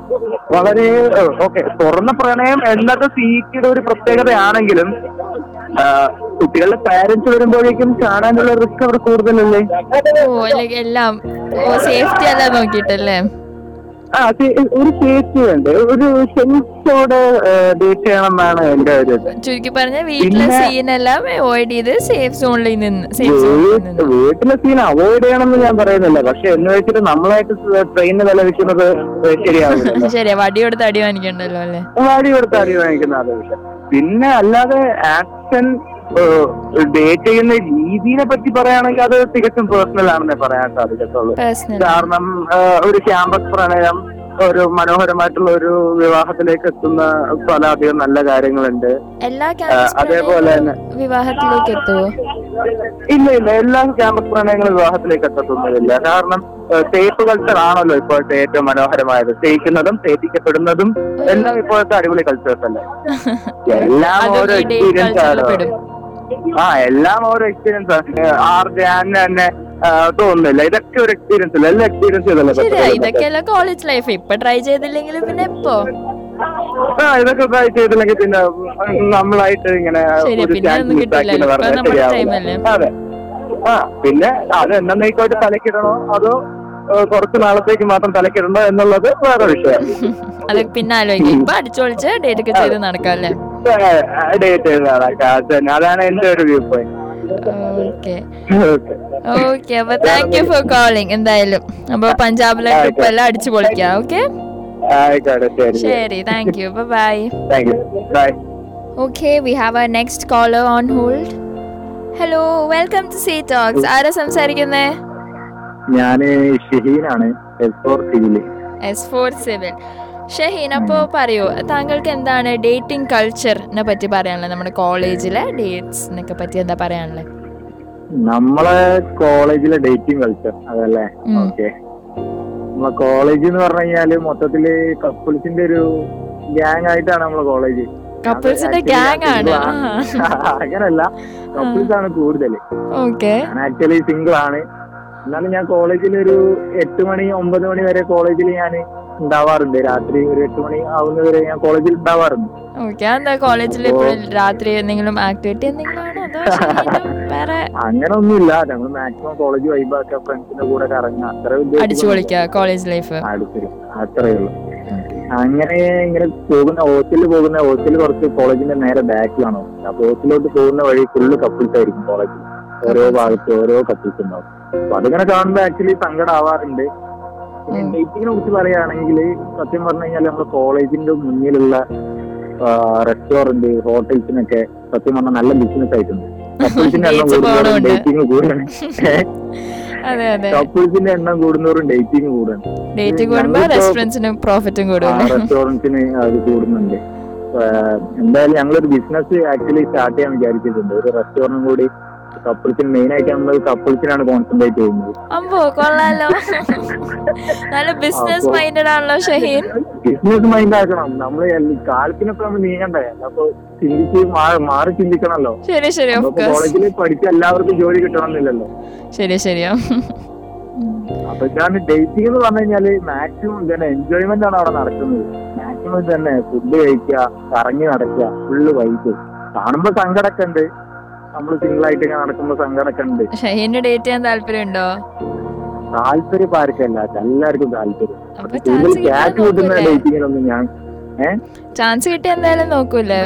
വളരെ ഓക്കെ. തുറന്ന പ്രണയം എന്നത് സീറ്റിയുടെ ഒരു പ്രത്യേകതയാണെങ്കിലും കുട്ടികളുടെ പാരന്റ്സ് വരുമ്പോഴേക്കും കാണാനുള്ള റിസ്ക് അവർ കൂടുതലല്ലേ? എല്ലാം സേഫ്റ്റി അല്ല നോക്കിയിട്ടല്ലേ? ആ ഒരു സേഫ്റ്റി ഉണ്ട് ഒരു സെൻസോടെ ഡേറ്റ് ചെയ്യണം എന്നാണ് എന്റെ ഒരു ചുരുക്കി പറഞ്ഞ വീട്ടിലെ സീൻ സീനെല്ലാം അവോയ്ഡ് ചെയ്ത് സേഫ് സോണിൽ നിന്ന് വീട്ടിലെ സീൻ അവോയ്ഡ് ചെയ്യണമെന്ന് ഞാൻ പറയുന്നില്ല. പക്ഷെ എന്ന് വെച്ചിട്ട് നമ്മളായിട്ട് ട്രെയിനിന് വില വെക്കുന്നത് ശരിയാവില്ല ശരിയാ വടി കൊടുത്ത് അടി വാങ്ങിക്കണ്ടല്ലോ അല്ലേ? വടി കൊടുത്ത് അടി വാങ്ങിക്കുന്ന അത് പിന്നെ അല്ലാതെ ആക്ഷൻ ഡേറ്റ് ചെയ്യുന്ന രീതിയെ പറ്റി പറയുകയാണെങ്കിൽ അത് തികച്ചും പേഴ്സണൽ ആണെന്നേ പറയാൻ സാധിക്കത്തുള്ളൂ. കാരണം ഒരു ക്യാമ്പസ് പ്രണയം ഒരു മനോഹരമായിട്ടുള്ള ഒരു വിവാഹത്തിലേക്ക് എത്തുന്ന പല അധികം നല്ല കാര്യങ്ങളുണ്ട്. അതേപോലെ തന്നെ- വിവാഹത്തിലേക്ക് എത്തുമോ ഇല്ല ഇല്ല. എല്ലാ ക്യാമ്പസ് പ്രണയങ്ങളും വിവാഹത്തിലേക്ക് എത്തത്തൊന്നുമില്ല. കാരണം തേപ്പ് കൾച്ചർ ആണല്ലോ ഇപ്പോഴത്തെ ഏറ്റവും മനോഹരമായത്. തേക്കുന്നതും തേപ്പിക്കപ്പെടുന്നതും എല്ലാം ഇപ്പോഴത്തെ അടിപൊളി കൾച്ചേഴ്സ് അല്ലേ? എല്ലാം ഓരോ എക്സ്പീരിയൻസ് ആണ്. ആ എല്ലാം ഓരോ എക്സ്പീരിയൻസ് ആണ് ഞാൻ തന്നെ തോന്നുന്നില്ല. ഇതൊക്കെ ഒരു എക്സ്പീരിയൻസ് അല്ല? എല്ലാ എക്സ്പീരിയൻസ് ചെയ്തല്ലേ. ഇതൊക്കെയല്ല കോളേജ് ലൈഫ് ഇപ്പൊ ട്രൈ ചെയ്തില്ലെങ്കിൽ പിന്നെ എപ്പോ ആ ഇതൊക്കെ ട്രൈ ചെയ്തില്ലെങ്കിൽ പിന്നെ നമ്മളായിട്ട് ഇങ്ങനെ. ഇപ്പൊ? അതെ. ആ പിന്നെ അത് എന്നേക്കായിട്ട് തലക്കിടണോ? അതോ കുറച്ച് നാളത്തേക്ക് മാത്രം തലക്കിടണോ എന്നുള്ളത് വേറെ വിഷയം അത് പിന്നെ ആലോചിക്കും. ഇപ്പൊ അടിച്ചൊളിച്ച് ഡേറ്റ് ഒക്കെ ചെയ്ത് നടക്കാം അല്ലേ ഡേറ്റ് എഴുതാം അതാണ് എന്റെ ഒരു വ്യൂ പോയിന്റ് ഓക്കെ ഓക്കെ അപ്പൊ താങ്ക് യു ഫോർ കോളിംഗ് എന്തായാലും. അപ്പൊ പഞ്ചാബിലെ ട്രിപ്പ് എല്ലാം അടിച്ചു പൊളിക്കാം ഓക്കെ ശരി thank you bye bye Okay, we have our next caller on hold. Hello welcome to C Talks ആരാ സംസാരിക്കുന്നേ? ഞാൻ ഷഹീനാണ് S four civil S four seven Shaheen അപ്പോൾ പറയൂ താങ്കൾക്ക് എന്താണ് ഡേറ്റിംഗ് കൾച്ചറിനെ പറ്റി പറയാനുള്ളത്? നമ്മുടെ കോളേജിലെ ഡേറ്റ്സിനൊക്കെ പറ്റി എന്താ പറയാനുള്ളത്? നമ്മളെ കോളേജിലെ ഡേറ്റിംഗ് കൾച്ചർ അതല്ലേ. ഓക്കെ. നമ്മളെ കോളേജ് എന്ന് പറഞ്ഞു കഴിഞ്ഞാൽ മൊത്തത്തിൽ കപ്പിൾസിന്റെ ഒരു ഗ്യാങ് ആയിട്ടാണ് നമ്മളെ കോളേജ്. കപ്പിൾസിന്റെ ഗ്യാങ് ആണ്. അങ്ങനല്ല. കപ്പിൾസ് ആണ് കൂടുതൽ ഓക്കെ. ഞാൻ ആക്ച്വലി സിംഗിൾ ആണ്. എന്നാലും ഞാൻ കോളേജിൽ ഒരു എട്ട് മണി ഒമ്പത് മണി വരെ കോളേജിൽ ഞാൻ ഉണ്ടാവാറുണ്ട്. രാത്രി ഒരു എട്ട് മണി ആവുന്നവരെ ഞാൻ കോളേജിൽ ഉണ്ടാവാറുണ്ട്. ഓക്കെ എന്താ കോളേജിൽ രാത്രി എന്തെങ്കിലും ആക്ടിവിറ്റി എന്തെങ്കിലും അങ്ങനെ ഒന്നുമില്ല ഞങ്ങൾ മാക്സിമം കോളേജ് വൈബാക്ക ഫ്രണ്ട്സിന്റെ കൂടെ കറങ്ങുക. അത്ര അടിച്ചു പൊളിക്കുക കോളേജ് ലൈഫ് അത്രേ ഉള്ളൂ. അങ്ങനെ ഇങ്ങനെ പോകുന്ന ഹോസ്റ്റലിൽ പോകുന്ന ഹോസ്റ്റലിൽ കുറച്ച് കോളേജിന്റെ നേരെ ബാക്കിലാണ് അപ്പൊ ഹോസ്റ്റലിലോട്ട് പോകുന്ന വഴി ഫുള്ള് കപ്പിൾസ് ആയിരിക്കും കോളേജിൽ ഓരോ ഭാഗത്ത് ഓരോ കപ്പിൾസ് ഉണ്ടാവും. അപ്പൊ അതിങ്ങനെ കാണുമ്പോൾ ആക്ച്വലി സങ്കടം ആവാറുണ്ട് പിന്നെ ഉം. ഡേറ്റിങ്ങിനെ കുറിച്ച് പറയുകയാണെങ്കിൽ സത്യം പറഞ്ഞു കഴിഞ്ഞാൽ നമ്മുടെ കോളേജിന്റെ മുന്നിലുള്ള റെസ്റ്റോറന്റ് ഹോട്ടൽസിനൊക്കെ സത്യം പറഞ്ഞാൽ നല്ല ബിസിനസ് ആയിട്ടുണ്ട്. കപ്പിൾസിന്റെ എണ്ണം കൂടുന്നവരും. ഡേറ്റിംഗ് കൂടാണ് കപ്പിൾസിന്റെ എണ്ണം ഡേറ്റിംഗ് കൂടാണ് റെസ്റ്റോറന്റ്സിന് അത് കൂടുന്നുണ്ട്. എന്തായാലും ഞങ്ങളൊരു ബിസിനസ് ആക്ച്വലി സ്റ്റാർട്ട് ചെയ്യാൻ വിചാരിച്ചിട്ടുണ്ട്. ഒരു റെസ്റ്റോറന്റും കൂടി കപ്പിൾസിന് മെയിൻ ആയിട്ട് നമ്മൾ കപ്പിൾസിനാണ് കോൺസെൻട്രേറ്റ് ചെയ്യുന്നത്. അമ്പോ കൊള്ളാലോ. നല്ല ബിസിനസ് മൈൻഡഡ് ആണല്ലോ ഷഹീൻ. ബിസിനസ് മൈൻഡ് ആക്കണം. നമ്മൾ കാലത്തിനൊക്കെ നമ്മൾ നീങ്ങണ്ടേ? അപ്പൊ ചിന്തിച്ച് മാറി ചിന്തിക്കണല്ലോ. ശരി ശരി കോളേജിൽ പഠിച്ച എല്ലാവർക്കും ജോലി കിട്ടണമെന്നില്ലല്ലോ ശരി ശരിയാ അപ്പൊ ഞാൻ ഡേറ്റിംഗ് എന്ന് പറഞ്ഞു കഴിഞ്ഞാൽ മാക്സിമം തന്നെ എൻജോയ്മെന്റ് ആണ് അവിടെ നടക്കുന്നത്. മാക്സിമം തന്നെ ഫുഡ് കഴിക്കുക കറങ്ങി നടക്കുക ഫുള്ള് വൈബ് കാണുമ്പോ സങ്കടമൊക്കെ ഉണ്ട്. നമ്മൾ സിംഗിൾ ആയിട്ട് നടക്കുന്ന നടക്കുമ്പോ സങ്കടമൊക്കെ ഉണ്ട്. ഡേറ്റ് ചെയ്യാൻ താല്പര്യമുണ്ടോ? താല്പര്യം ആർക്കല്ല എല്ലാവർക്കും താല്പര്യം. ക്യാറ്റ് കൂട്ടുന്ന നോക്കൂലേ? ഞാൻ ചാൻസ് കിട്ടിയ എന്തായാലും നോക്കൂലേ?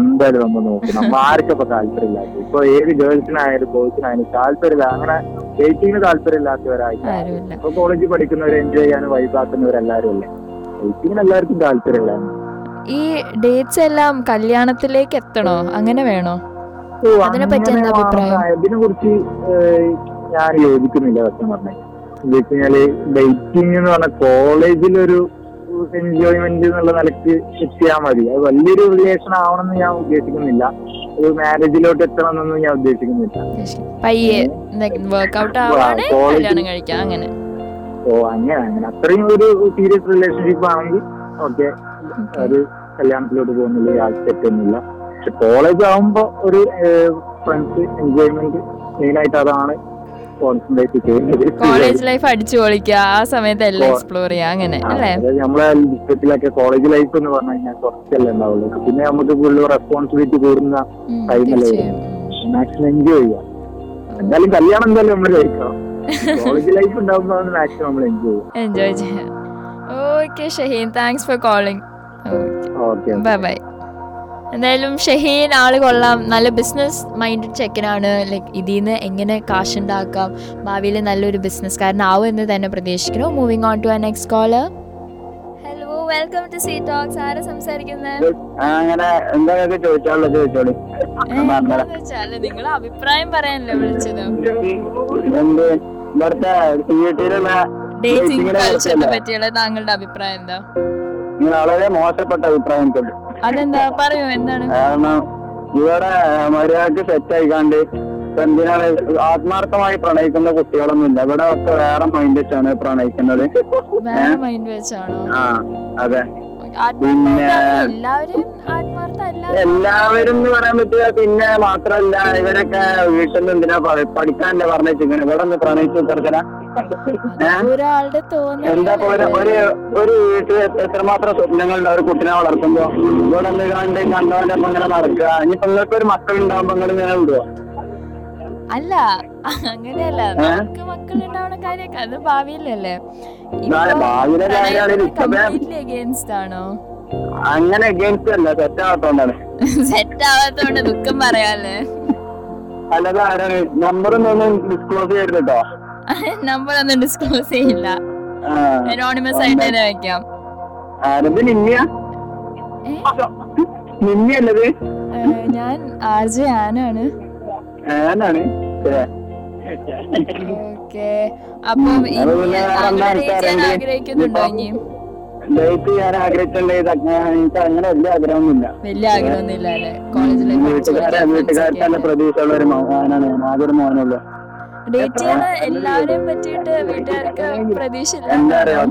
എന്തായാലും നമ്മൾ നോക്കും. നമ്മൾ ആർക്കിപ്പോ താല്പര്യമില്ലാത്ത ഇപ്പൊ ഏത് ഗേൾസിനായാലും ബോയ്സിനായാലും താല്പര്യമില്ല. അങ്ങനെ ഡേറ്റിങ്ങിന് താല്പര്യമില്ലാത്തവരായി ആരുമില്ല. ഇപ്പൊ കോളേജിൽ പഠിക്കുന്നവർ എൻജോയ് ചെയ്യാനും വൈബാക്കുന്നവരെല്ലാരും അല്ലേ ഡേറ്റിങ്ങിന് എല്ലാവർക്കും താല്പര്യമില്ല. ഈ ഡേറ്റ്സ് എല്ലാം കല്യാണത്തിലേക്ക് എത്തണോ? അങ്ങനെ വേണോ? അതിനെപ്പറ്റി എന്താ അഭിപ്രായം? ഇതിനെ കുറിച്ച് ഞാൻ യോജിക്കുന്നില്ല. സത്യം പറഞ്ഞു. എന്താ ഡേറ്റിംഗ് എന്ന് പറഞ്ഞ കോളേജിലൊരു എൻജോയ്മെന്റ് എന്നുള്ള നിലയ്ക്ക് എത്തിയാൽ മതി. അത് വലിയൊരു റിലേഷൻ ആവണമെന്ന് ഞാൻ ഉദ്ദേശിക്കുന്നില്ല. ഒരു മാരേജിലോട്ട് എത്തണമെന്നൊന്നും ഞാൻ ഉദ്ദേശിക്കുന്നില്ല. ഓ അങ്ങനെ അങ്ങനെ. അത്രയും ഒരു സീരിയസ് റിലേഷൻഷിപ്പ് ആണെങ്കിൽ ഓക്കെ അത് കല്യാണത്തിലോട്ട് പോകുന്നില്ല തെറ്റൊന്നുമില്ല പക്ഷെ കോളേജ് ആവുമ്പോ ഒരു ഫ്രണ്ട്സ് എൻജോയ്മെന്റ് മെയിൻ ആയിട്ട് അതാണ് കോൺസെൻട്രേറ്റ് ചെയ്യുന്നത്. കോളേജ് ലൈഫ് അടിച്ചു പൊളിക്കുക ആ സമയത്ത് എല്ലാം എക്സ്പ്ലോർ ചെയ്യാം അങ്ങനെ അല്ലേ? നമ്മളെ ലിസ്റ്റത്തിലൊക്കെ കോളേജ് ലൈഫ് എന്ന് പറഞ്ഞു കഴിഞ്ഞാൽ കുറച്ചല്ലേ ഉണ്ടാവുള്ളൂ. പിന്നെ നമുക്ക് ഫുള്ള് റെസ്പോൺസിബിലിറ്റി കൂടുന്ന തീർച്ചയായും. മാക്സിമം എൻജോയ് ചെയ്യാം എന്തായാലും കല്യാണം എന്തായാലും നമ്മൾ കഴിക്കണം. കോളേജ് ലൈഫ് ഉണ്ടാകുമ്പോൾ മാക്സിമം നമ്മൾ എൻജോയ് ചെയ്യും എൻജോയ് ചെയ്യാം okay Shaheen thanks for calling okay bye bye എന്തായാലും ഷഹീൻ ആൾ കൊള്ളാം. നല്ല ബിസിനസ് മൈൻഡ് ചെക്കനാണ്. ലൈക്ക് ഇതിൽ നിന്ന് എങ്ങനെ കാശ് ഉണ്ടാക്കാം? ഭാവിയിൽ നല്ലൊരു ബിസിനസ്സുകാരനാവും എന്ന് തന്നെ പ്രതീക്ഷിക്കുന്നു. Moving on to ah next call hello welcome to C talks ആരാ സംസാരിക്കുന്നത് അങ്ങനെ എന്താ ചോദിച്ചാലുള്ള ചോദിച്ചോളൂ. നിങ്ങളെ അഭിപ്രായം പറയാനല്ലേ വിളിച്ചത്? ഇവിടുത്തെ പറ്റിയുള്ള താങ്കളുടെ അഭിപ്രായം എന്താ? വളരെ മോശപ്പെട്ട അഭിപ്രായം അതെന്താ? പറയൂ എന്താണ്? കാരണം ഇവിടെ മര്യാദയ്ക്ക് സെറ്റ് ആയിക്കാണ്ട് എന്തിനാണ് ആത്മാർത്ഥമായി പ്രണയിക്കുന്ന കുട്ടികളൊന്നും ഇല്ല ഇവിടെ ഒക്കെ വേറെ മൈൻഡ് വെച്ചാണ് പ്രണയിക്കുന്നത്. ആ അതെ. പിന്നെ എല്ലാവരും എല്ലാവരും എന്ന് പറയാൻ പറ്റില്ല പിന്നെ മാത്രല്ല ഇവരൊക്കെ വീട്ടിൽ നിന്ന് എന്തിനാ പഠിക്കാനല്ലേ പറഞ്ഞിരിക്കുന്നത് ഇവിടെ ഒന്ന് പ്രണയിച്ചു ചെറുക്കന എന്താ പോലെ? ഒരു ഒരു വീട്ടിൽ എത്രമാത്രം സ്വപ്നങ്ങളുണ്ട് ഒരു കുട്ടിനെ വളർത്തുമ്പോ. ഇവിടെ ഒന്ന് കണ്ട് കണ്ടവന്റെ ഒപ്പം ഇങ്ങനെ നടക്കുക. ഇനിയിപ്പോ നിങ്ങൾക്ക് ഒരു മക്കൾ ഉണ്ടാവുമ്പോ നിങ്ങൾ ഇങ്ങനെ ഉണ്ടോ അല്ല അങ്ങനെയല്ല. നമുക്ക് മക്കളുണ്ടാവുന്ന കാര്യമൊക്കെ അത് ഭാവിയിലല്ലേ? അഗേൻസ്റ്റ് ആണോ? അങ്ങനെ അഗേൻസ്റ്റ് അല്ല സെറ്റ് ആവാത്തോണ്ടാണ്. സെറ്റ് ആവാത്തോണ്ട് ദുഃഖം പറയാല്ലേ? അല്ലാതെ ആരാണ് നമ്പർ ഒന്നും ഡിസ്ക്ലോസ് ചെയ്യരുത് കേട്ടോ നമ്പർ ഒന്നും ഡിസ്ക്ലോസ് ചെയ്യില്ല അനോണിമസ് ആയിട്ട് തന്നെ വെക്കാം. ആരത് നിമ്മിയ? ഏ? നിമ്മിയല്ലത്? ഏ, ഞാൻ ആർ ജെ ആനാണ് ആനാണ് ഓക്കെ. അപ്പം ആഗ്രഹിക്കുന്നുണ്ടോ ഇനി ഡേറ്റ് ഞാൻ ആഗ്രഹിച്ചിട്ടുണ്ടെങ്കിൽ എനിക്ക് അങ്ങനെ വലിയ ആഗ്രഹമൊന്നുമില്ല. വലിയ ആഗ്രഹമൊന്നുമില്ല അല്ലേ? കോളേജിലെ വീട്ടുകാരെ വീട്ടുകാർക്ക് നല്ല പ്രതീക്ഷയുള്ള ഒരു മോനാണ് ഞാൻ. ആകെ ഒരു മോനുള്ളൂ ഡേറ്റ് എല്ലാവരെയും പറ്റിയിട്ട് വീട്ടുകാർക്ക് പ്രതീക്ഷ എന്താ പറയാ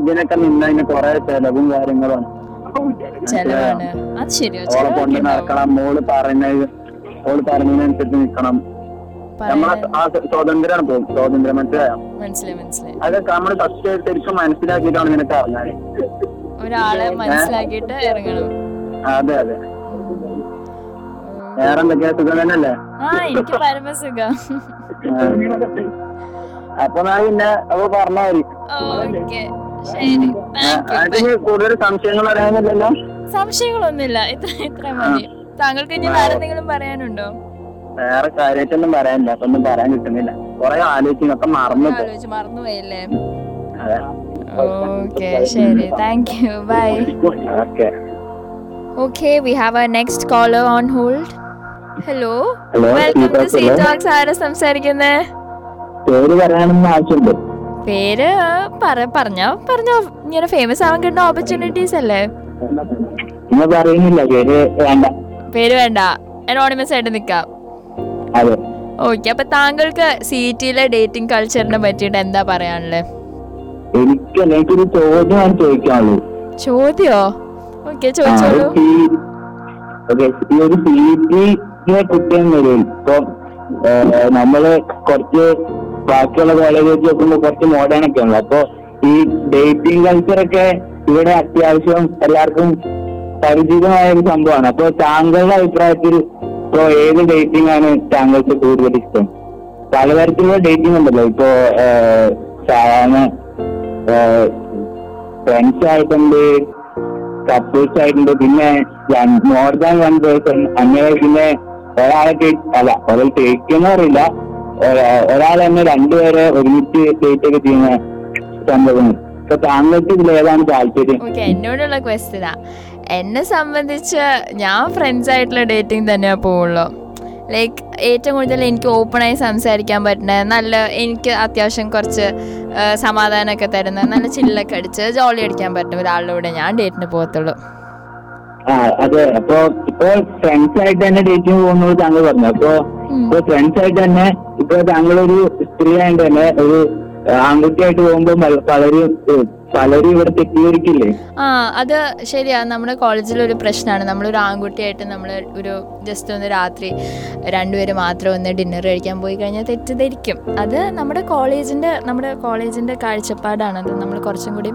ഇതിനൊക്കെ നിന്നതിന് കുറെ ചെലവും കാര്യങ്ങളും ചെലവാണ്. അത് ശരിയോ. ഉണ്ടാവും നടക്കണം. മോൾ പറയുന്നത് ഓൾ പറഞ്ഞതിനനുസരിച്ച് നിക്കണം. സ്വാതന്ത്ര്യമാണ് പോകും സ്വാതന്ത്ര്യം മനസ്സിലായോ? മനസ്സിലായി മനസ്സിലായി. അതൊക്കെ നമ്മൾ ഫസ്റ്റ് ശരിക്കും മനസ്സിലാക്കിയിട്ടാണ് നിനക്ക് അറിഞ്ഞാൽ ഒരാളെ മനസ്സിലാക്കിയിട്ട് ഇറങ്ങണം. അതെ അതെ. വേറെ എന്തൊക്കെയാ സുഖം തന്നെയല്ലേ? എനിക്ക് പരമസുഖം അപ്പൊ ഞാൻ പിന്നെ അപ്പൊ പറഞ്ഞാ മതി. കൂടുതൽ സംശയങ്ങൾ അറിയാനില്ലല്ലോ? സംശയങ്ങളൊന്നുമില്ല. ഇത്ര ഇത്ര മതി. താങ്കൾക്ക് ഇനി വേറെ എന്തെങ്കിലും പറയാനുണ്ടോ? വേറെ കാര്യമായിട്ടൊന്നും പറയാനില്ല. അപ്പൊ ഒന്നും പറയാൻ കിട്ടുന്നില്ല. കൊറേ ആലോചിക്കുന്നൊക്കെ മറന്നു ആലോചിച്ച് മറന്നുപോയല്ലേ അതെ. ഓക്കെ ശരി. Thank you bye okay okay we have a next caller on hold hello welcome to C hello. Talks ആരാ സംസാരിക്കുന്നത് പേര് പറയാനൊന്നും ആവശ്യമുണ്ട് പേര് പറ പറഞ്ഞോ. പറഞ്ഞോ. ഇങ്ങനെ ഫേമസ് ആവാൻ കിട്ടുന്ന ഓപ്പർച്യൂണിറ്റീസ് അല്ലേ? പേര് വേണ്ട. അനോണിമസ് ആയിട്ട് നിക്കാം. അതെ ഓക്കെ അപ്പൊ താങ്കൾക്ക് സിറ്റിയിലെ ഡേറ്റിംഗ് കൾച്ചറിനെ പറ്റിയിട്ട് എന്താ പറയാനുള്ളത് എനിക്ക് എനിക്കൊരു ചോദ്യം ചോദിക്കാനുള്ളൂ. ചോദ്യോ? ഓക്കെ ചോദിച്ചോളൂ. ഈ ഒരു വരും. ഇപ്പൊ നമ്മൾ കുറച്ച് ബാക്കിയുള്ള കോളേജ് വെച്ച് നോക്കുമ്പോ കുറച്ച് മോഡേൺ ഒക്കെ ഉള്ളു അപ്പൊ ഈ ഡേറ്റിംഗ് കൾച്ചർ ഒക്കെ ഇവിടെ അത്യാവശ്യം എല്ലാവർക്കും പരിചിതമായ ഒരു സംഭവമാണ്. അപ്പൊ താങ്കളുടെ അഭിപ്രായത്തിൽ ഇപ്പൊ ഏത് ഡേറ്റിംഗ് ആണ് താങ്കൾക്ക് കൂടുതൽ ഇഷ്ടം? പലതരത്തിലുള്ള ഡേറ്റിംഗ് ഉണ്ടല്ലോ. ഇപ്പൊ സാധാരണ ഫ്രണ്ട്സ് ആയിട്ടുണ്ട് കപ്പിൾസ് ആയിട്ടുണ്ട്. പിന്നെ മോർ ദാൻ വൺ പേഴ്സൺ അങ്ങനെ പിന്നെ ഒരാളെ അല്ല ഒരാൾ കേൾക്കുന്ന അറിയില്ല. ഒരാ- ഒരാൾ തന്നെ രണ്ടുപേരെ ഒരുമിച്ച് ഡേറ്റ് ഒക്കെ ചെയ്യുന്ന സംഭവം. ഇപ്പൊ താങ്കൾക്ക് ഇതിൽ ഏതാണ് താല്പര്യം? എന്നോടുള്ള ക്വസ്റ്റ്യനാ എന്നെ സംബന്ധിച്ച് ഞാൻ ഫ്രണ്ട്സ് ആയിട്ടുള്ള ഡേറ്റിംഗ് തന്നെയാണ് പോവുള്ളൂ. ലൈക്ക് ഏറ്റവും കൂടുതൽ എനിക്ക് ഓപ്പണായി സംസാരിക്കാൻ പറ്റുന്നത് നല്ല എനിക്ക് അത്യാവശ്യം കുറച്ച് സമാധാനമൊക്കെ തരുന്ന നല്ല ചില്ലൊക്കെ അടിച്ച് ജോളി അടിക്കാൻ പറ്റും ഒരാളുടെ കൂടെ ഞാൻ ഡേറ്റിന് പോകത്തുള്ളൂ. ആ അതെ. അപ്പൊ ഇപ്പൊ ഫ്രണ്ട്സ് ആയിട്ട് തന്നെ ഡേറ്റിംഗ് പോകുന്നത് താങ്കൾ പറഞ്ഞു. അപ്പൊ ഇപ്പൊ ഫ്രണ്ട്സ് ആയിട്ട് തന്നെ ഇപ്പൊ താങ്കൾ ഒരു സ്ത്രീ ആയിട്ട് തന്നെ ഒരു ആൺകുട്ടിയായിട്ട് പോകുമ്പോൾ പല- പലരും പലരും ഇവിടെ തെറ്റിദ്ധരിക്കില്ലേ? ആ അത് ശരിയാ. നമ്മുടെ കോളേജിൽ ഒരു പ്രശ്നമാണ് നമ്മളൊരു ആൺകുട്ടിയായിട്ട് നമ്മൾ ഒരു ജസ്റ്റ് ഒന്ന് രാത്രി രണ്ടുപേര് മാത്രം ഒന്ന് ഡിന്നർ കഴിക്കാൻ പോയി കഴിഞ്ഞാൽ തെറ്റിദ്ധരിക്കും. അത് നമ്മുടെ കോളേജിന്റെ നമ്മുടെ കോളേജിന്റെ കാഴ്ചപ്പാടാണ്. അത് നമ്മൾ കുറച്ചും കൂടി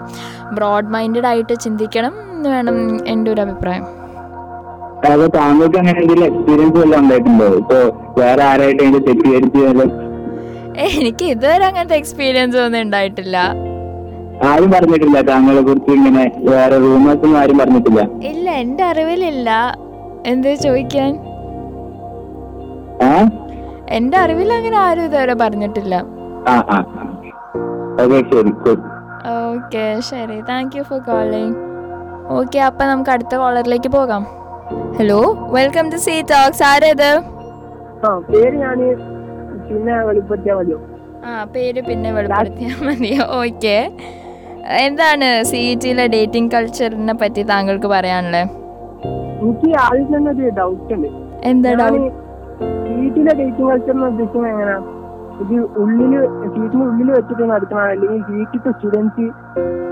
ബ്രോഡ് മൈൻഡഡ് ആയിട്ട് ചിന്തിക്കണം എന്ന് വേണം എന്റെ ഒരു അഭിപ്രായം. താങ്കൾക്ക് അങ്ങനെ എന്തെങ്കിലും എക്സ്പീരിയൻസ് വല്ലതും ഉണ്ടായിട്ടുണ്ടോ? ഇപ്പൊ വേറെ ആരായിട്ട് അതിന്റെ തെറ്റിദ്ധരിച്ച് എനിക്ക് ഇതുവരെ അങ്ങനത്തെ എക്സ്പീരിയൻസ് ഒന്നും ഉണ്ടായിട്ടില്ല. ആരും പറഞ്ഞിട്ടില്ല. താങ്കളെ കുറിച്ച് ഇങ്ങനെ വേറെ റൂമേഴ്സ് ഒന്നും ആരും പറഞ്ഞിട്ടില്ല. ഇല്ല എന്റെ അറിവിലില്ല. എന്താ ചോദിക്കാൻ? എന്റെ അറിവിൽ അങ്ങനെ ആരും ഇതുവരെ പറഞ്ഞിട്ടില്ല. ആ ആ ഓക്കെ ശരി thank you for calling okay അപ്പൊ നമുക്ക് അടുത്ത കോളറിലേക്ക് പോകാം. Hello welcome to C talks ആരേത്? പേര് ഞാൻ പിന്നെ വെളിപ്പെടുത്തിയാ മതിയോ? ആ പേര് പിന്നെ വെളിപ്പെടുത്തിയാ മതിയോ? ഓക്കെ. എന്താണ് സി ഇ ടിയിലെ ഡേറ്റിംഗ് കൾച്ചറിനെ പറ്റി താങ്കൾക്ക് പറയാനുള്ളത് എനിക്ക് ആദ്യം തന്നെ ഒരു ഡൗട്ട് ഉണ്ട്. എന്താ ഡൗട്ട് വീട്ടിലെ ഡേറ്റിംഗ് കൾച്ചർ എന്ന് ഉദ്ദേശിക്കുന്നത് എങ്ങനെയാ ഇത് ഉള്ളിൽ സീറ്റിന് ഉള്ളിൽ വെച്ചിട്ട് നടത്തണം അല്ലെങ്കിൽ വീട്ടിലത്തെ സ്റ്റുഡൻസ്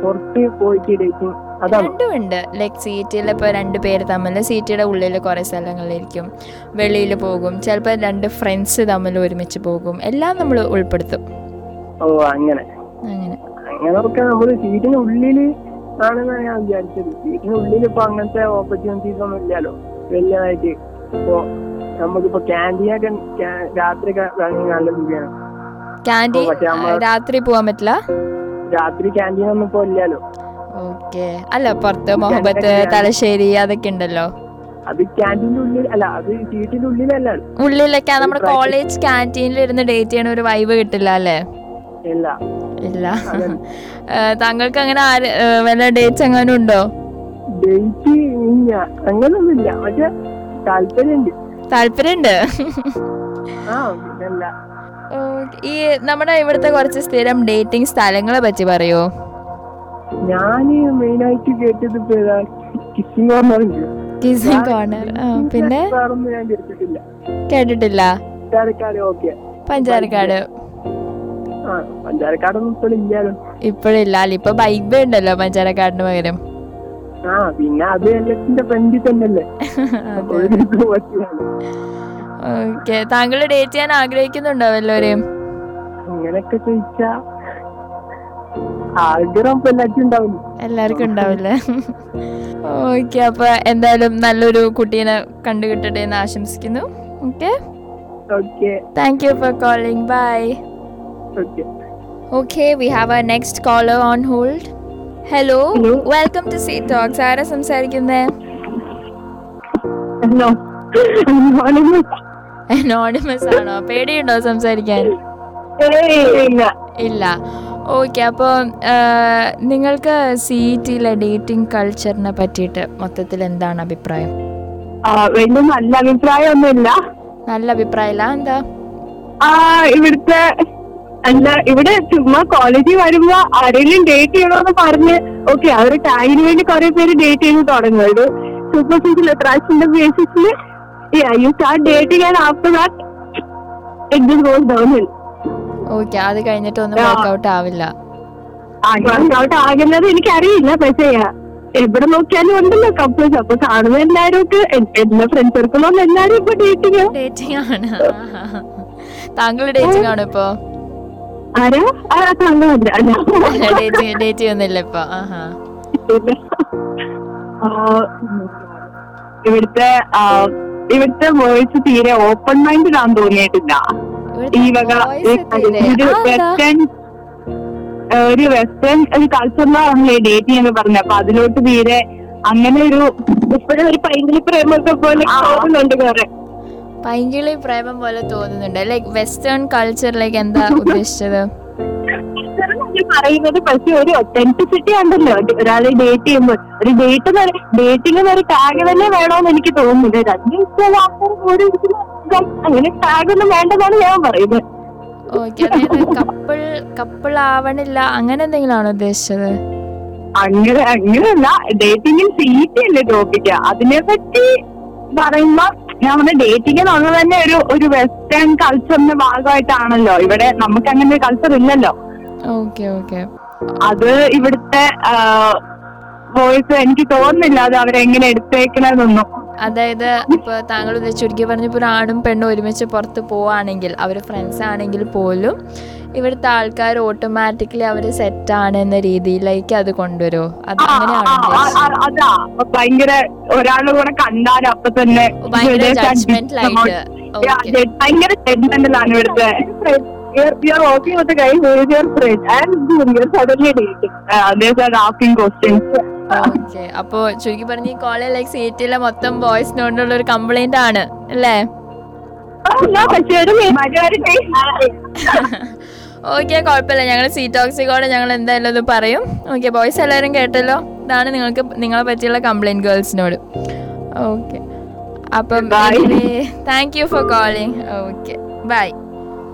പുറത്ത് പോയിട്ട് ഡേറ്റിംഗ് അതാണ്. രണ്ടും ഉണ്ട്. ലൈക്ക് സീറ്റിൽ ഇപ്പോൾ രണ്ട് പേര് തമ്മിൽ. സീറ്റിയുടെ ഉള്ളിൽ കുറേ സ്ഥലങ്ങളിലിരിക്കും. വെളിയിൽ പോകും. ചിലപ്പോൾ രണ്ട് ഫ്രണ്ട്സ് തമ്മിൽ ഒരുമിച്ച് പോകും. എല്ലാം നമ്മൾ ഉൾപ്പെടുത്തും. ഓ അങ്ങനെ. അങ്ങനെ. അങ്ങനെയൊക്കെ നമ്മൾ സീറ്റിന് ഉള്ളിൽ ആണെന്നാണ് ഞാൻ വിചാരിച്ചത്. സീറ്റിന് ഉള്ളിൽ ഇപ്പൊ അങ്ങനത്തെ ഓപ്പർച്യൂണിറ്റീസ് ഒന്നും ഇല്ലല്ലോ. വലിയതായിട്ട്. ഇപ്പൊ നമുക്കിപ്പോ ക്യാന്റീനൊക്കെ രാത്രി ഒക്കെ രാത്രി നല്ല സുഖമാണ് ക്യാന്റീൻ രാത്രി പോവാൻ പറ്റില്ല? രാത്രി ക്യാന്റീൻ ഒന്നും ഇപ്പൊ ഇല്ലല്ലോ. ഓക്കെ. അല്ല പുറത്ത് മുഹബത്ത്. തലശ്ശേരി അതൊക്കെ ഉണ്ടല്ലോ. അത് ക്യാന്റീന്റെ ഉള്ളിൽ അല്ല അത് സീറ്റിന്റെ ഉള്ളിലല്ല ഉള്ളിലൊക്കെ നമ്മുടെ കോളേജ് ക്യാന്റീനിൽ ഇരുന്ന് ഡേറ്റ് ചെയ്യണ ഒരു വൈബ് കിട്ടില്ല അല്ലേ? ഇല്ല. ഇല്ല. താങ്കൾക്ക് അങ്ങനെ ആര് വല്ല ഡേറ്റ്സ് എങ്ങാനും ഉണ്ടോ? ഡേറ്റ് അങ്ങനൊന്നുമില്ല. പക്ഷെ താല്പര്യമുണ്ട് താല്പര്യമുണ്ട് ആ പിന്നല്ല ഈ നമ്മുടെ ഇവിടുത്തെ കുറച്ച് സ്ഥിരം ഡേറ്റിംഗ് സ്ഥലങ്ങളെ പറ്റി പറയോ? ഞാൻ മെയിൻ ആയിട്ട് കേട്ടത് കിസിംഗ് കോർണർ കിസിംഗ് കോർണർ പിന്നെ? കേട്ടിട്ടില്ല. പഞ്ചാരക്കാട്. പഞ്ചാരക്കാടൊന്നും ഇപ്പോൾ ഇല്ലാലോ ഇപ്പോഴില്ല ഇപ്പൊ ബൈബേ ഉണ്ടല്ലോ പഞ്ചാരക്കാടിന് പകരം. ആ പിന്നെ അത് എല്ലാത്തിന്റെ ഫ്രണ്ടിൽ തന്നെയല്ലേ. ഓക്കെ. താങ്കൾ ഡേറ്റ് ചെയ്യാൻ ആഗ്രഹിക്കുന്നുണ്ടോ വല്ലവരെയും അങ്ങനെയൊക്കെ ചോദിച്ചാ ആഗ്രഹം എല്ലാവർക്കും ഉണ്ടാവില്ല? ഓക്കെ അപ്പൊ എന്തായാലും നല്ലൊരു കുട്ടീനെ കണ്ടുകിട്ടട്ടെ എന്ന് ആശംസിക്കുന്നു. Okay? Thank you for calling bye okay okay we have a next caller on hold hello welcome to C talks ആരാ സംസാരിക്കുന്നേ? അനോണിമസ് ആണോ? പേടിയുണ്ടോ സംസാരിക്കാൻ? ഇല്ല. ഓക്കെ അപ്പോൾ നിങ്ങൾക്ക് സി ടിയിലെ ഡേറ്റിംഗ് കൾച്ചറിനെ പറ്റിയിട്ട് മൊത്തത്തിൽ എന്താണ് അഭിപ്രായം? നല്ല അഭിപ്രായമൊന്നുമില്ല. നല്ല അഭിപ്രായമില്ല. എന്താ? ഇവിടുത്തെ അല്ല ഇവിടെ ചുമ്മാ കോളേജിൽ വരുമ്പോ ആരെങ്കിലും ഡേറ്റ് ചെയ്യണോന്ന് പറഞ്ഞ് ഓക്കെ ആ ഒരു ടാഗിന് വേണ്ടി കുറെ പേര് ഡേറ്റ് ചെയ്ത് തുടങ്ങും ഒരു സൂപ്പർഫിഷ്യൽ അട്രാക്ഷന്റെ ബേസിസിൽ you start dating and after that it just goes downhill okay അത് കഴിഞ്ഞിട്ടൊന്നും ആ. വർക്ക്ഔട്ട് ആവില്ല. വർക്ക്ഔട്ട് ആകുന്നത് എനിക്കറിയില്ല പക്ഷേ എവിടെ നോക്കിയാലും ഉണ്ടല്ലോ കപ്പിൾസ് അപ്പൊ കാണുന്ന എല്ലാരും ഒക്കെ എല്ലാ ഫ്രണ്ട് സർക്കിളും എല്ലാരും ഇപ്പൊ ഡേറ്റിംഗ് ഡേറ്റിംഗ് ആണ്. താങ്കൾ ഡേറ്റിംഗ് ആണ് ഇപ്പോ? ഡേറ്റ് ഇപ്പൊ. ഇവിടുത്തെ ഇവിടുത്തെ വോയിസ് തീരെ ഓപ്പൺ മൈൻഡ് ആണെന്ന് തോന്നിയിട്ടില്ല ഈ വക ഒരു? വെസ്റ്റേൺ ഒരു ഒരു ഡേറ്റ് എന്ന് പറഞ്ഞത്. അപ്പൊ അതിലോട്ട് തീരെ അങ്ങനെ ഒരു ഇപ്പോഴും ഒരു പൈങ്കിളി പ്രേമൊക്കെ പോലെ ആവുന്നുണ്ട് കുറെ പൈങ്കിളി പ്രേമം പോലെ തോന്നുന്നുണ്ട്. ലൈക് വെസ്റ്റേൺ കൾച്ചറിലേക്ക് എന്താ ഉദ്ദേശിച്ചത്? പറയുന്നത് പക്ഷെ ഒരു ഒത്തന്റിസിറ്റി ഉണ്ടല്ലോ. ഒരാളെ ഡേറ്റ് ചെയ്യുമ്പോൾ ഒരു ഡേറ്റ് ഡേറ്റിംഗ് എന്നൊരു ടാഗ് തന്നെ വേണമെന്ന് എനിക്ക് തോന്നുന്നില്ല രണ്ട് ഇഷ്ടമുള്ള ആൾക്കാർ ഓരോരുത്തരും അങ്ങനെ ടാഗ് ഒന്നും വേണ്ടെന്നാണ് ഞാൻ പറയുന്നത്. കപ്പിൾ കപ്പിൾ ആവണില്ല. അങ്ങനെ എന്തെങ്കിലും ആണോ ഉദ്ദേശിച്ചത്? അങ്ങനെ അങ്ങനെയല്ല. ഡേറ്റിംഗിൽ സീറ്റ് അല്ലേ ടോപ്പിക്ക് അതിനെ പറ്റി പറയുമ്പോ ഞാൻ പറഞ്ഞ ഡേറ്റിംഗ് എന്നുള്ളത് തന്നെ ഒരു ഒരു വെസ്റ്റേൺ കൾച്ചറിന്റെ ഭാഗമായിട്ടാണല്ലോ. ഇവിടെ നമുക്ക് അങ്ങനെ ഒരു കൾച്ചർ ഇല്ലല്ലോ. ഓക്കെ ഓക്കെ അത് ഇവിടുത്തെ വോയിസ് എനിക്ക് തോന്നുന്നില്ല അത് അവരെങ്ങനെ എടുത്തേക്കണതൊന്നും അതായത് ഇപ്പൊ താങ്കൾ ചുരുക്കി പറഞ്ഞപ്പോൾ ഒരു ആണും പെണ്ണും ഒരുമിച്ച് പുറത്ത് പോവാണെങ്കിൽ അവർ ഫ്രണ്ട്സ് ആണെങ്കിൽ പോലും ഇവിടുത്തെ ആൾക്കാർ ഓട്ടോമാറ്റിക്കലി അവർ സെറ്റ് ആണ് എന്ന രീതിയിലേക്ക് അത് കൊണ്ടുവരുമോ അത് അങ്ങനെയാണോ ഭയങ്കര ഒരാളുടെ കൂടെ കണ്ടാൽ അപ്പൊ തന്നെ ഭയങ്കര ജഡ്ജ്മെന്റലായിട്ട് ജഡ്ജ്മെന്റലാണ് ഇവിടുത്തെ. You're walking with a guy who is your friend and you're suddenly dating. Uh, they start asking questions. Okay അപ്പോ ചുരുക്കി പറഞ്ഞ കോളേജ് ലൈക്ക് സീറ്റിലെ മൊത്തം ബോയ്സിനോടുള്ള ഒരു കംപ്ലൈന്റ് ആണ് അല്ലേ? ഓക്കെ കുഴപ്പമില്ല. ഞങ്ങൾ സീ ടോക്സിക്കോടെ ഞങ്ങൾ എന്തായാലും അത് പറയും. ഓക്കെ ബോയ്സ് എല്ലാവരും കേട്ടല്ലോ? ഇതാണ് നിങ്ങൾക്ക് നിങ്ങളെ പറ്റിയുള്ള കംപ്ലൈന്റ് ഗേൾസിനോട് ഓക്കെ അപ്പം thank you for calling okay bye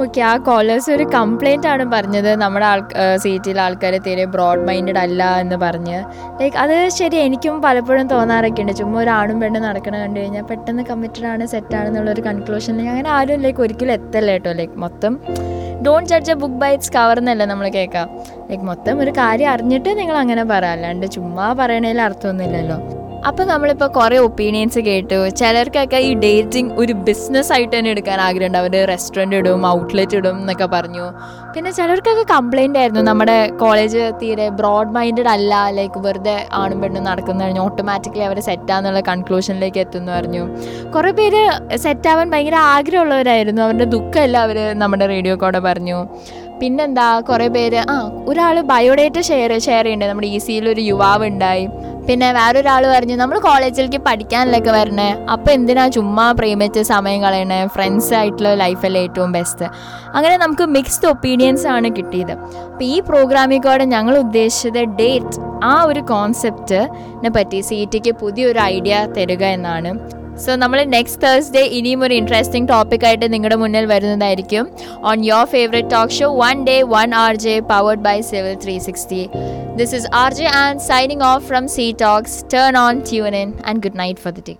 okay ആ കോളേഴ്സ് ഒരു കംപ്ലൈന്റ് ആണ് പറഞ്ഞത്. നമ്മുടെ ആൾ സീറ്റിലെ ആൾക്കാർ തീരെ ബ്രോഡ് മൈൻഡഡ് അല്ല എന്ന് പറഞ്ഞ്. ലൈക്ക് അത് ശരി എനിക്കും പലപ്പോഴും തോന്നാറൊക്കെ ഉണ്ട്. ചുമ്മാ ഒരു ആണും പെണ്ണും നടക്കണ കണ്ടു കഴിഞ്ഞാൽ പെട്ടെന്ന് കമ്മിറ്റഡ് ആണ് സെറ്റ് ആണെന്നുള്ളൊരു കൺക്ലൂഷനിലേക്ക് അങ്ങനെ ആരും ലൈക്ക് ഒരിക്കലും എത്തല്ല കേട്ടോ. ലൈക്ക് മൊത്തം don't judge a book by its cover എന്നല്ല നമ്മൾ കേൾക്കാം ലൈക്ക് മൊത്തം ഒരു കാര്യം അറിഞ്ഞിട്ട് നിങ്ങൾ അങ്ങനെ പറ. അല്ലാണ്ട് ചുമ്മാ പറയണതിൽ അർത്ഥമൊന്നുമില്ലല്ലോ. അപ്പം നമ്മളിപ്പോൾ കുറേ ഒപ്പീനിയൻസ് കേട്ടു. ചിലർക്കൊക്കെ ഈ ഡേറ്റിംഗ് ഒരു ബിസിനസ് ആയിട്ട് തന്നെ എടുക്കാൻ ആഗ്രഹമുണ്ട്. അവർ റെസ്റ്റോറന്റ് ഇടും ഔട്ട്ലെറ്റ് ഇടും എന്നൊക്കെ പറഞ്ഞു. പിന്നെ ചിലർക്കൊക്കെ കംപ്ലൈന്റ് ആയിരുന്നു. നമ്മുടെ കോളേജ് തീരെ ബ്രോഡ് മൈൻഡഡ് അല്ല ലൈക്ക് വെറുതെ ആണും പെണ്ണും നടക്കുന്ന പറഞ്ഞു ഓട്ടോമാറ്റിക്കലി അവർ സെറ്റാന്നുള്ള കൺക്ലൂഷനിലേക്ക് എത്തുന്നു പറഞ്ഞു. കുറേ പേര് സെറ്റാവാൻ ഭയങ്കര ആഗ്രഹമുള്ളവരായിരുന്നു. അവരുടെ ദുഃഖമല്ല അവർ നമ്മുടെ റേഡിയോ കൂടെ പറഞ്ഞു. പിന്നെന്താ കുറേ പേര് ആ ഒരാൾ ബയോഡേറ്റ ഷെയർ ഷെയർ ചെയ്യണ്ടേ? നമ്മുടെ ഇ സിയിൽ ഒരു യുവാവ് ഉണ്ടായി പിന്നെ വേറൊരാൾ പറഞ്ഞു നമ്മൾ കോളേജിലേക്ക് പഠിക്കാനല്ലൊക്കെ വരണേ. അപ്പോൾ എന്തിനാ ചുമ്മാ പ്രേമിച്ച് സമയം കളയണേ? ഫ്രണ്ട്സ് ആയിട്ടുള്ള ലൈഫല്ലേ ഏറ്റവും ബെസ്റ്റ് അങ്ങനെ നമുക്ക് മിക്സ്ഡ് ഒപ്പീനിയൻസ് ആണ് കിട്ടിയത്. അപ്പോൾ ഈ പ്രോഗ്രാമിൽ കൂടെ ഞങ്ങൾ ഉദ്ദേശിച്ചത് ഡേറ്റ് ആ ഒരു കോൺസെപ്റ്റിനെ പറ്റി സി ടിക്ക് പുതിയൊരു ഐഡിയ തരിക എന്നാണ്. സോ നമ്മൾ നെക്സ്റ്റ് തേഴ്സ്ഡേ ഇനിയും ഒരു ഇൻട്രസ്റ്റിംഗ് ടോപ്പിക്കായിട്ട് നിങ്ങളുടെ മുന്നിൽ വരുന്നതായിരിക്കും. On your favourite talk show one day one R J powered by civil three sixty this is R J and signing off from C talks turn on tune in and good night for the day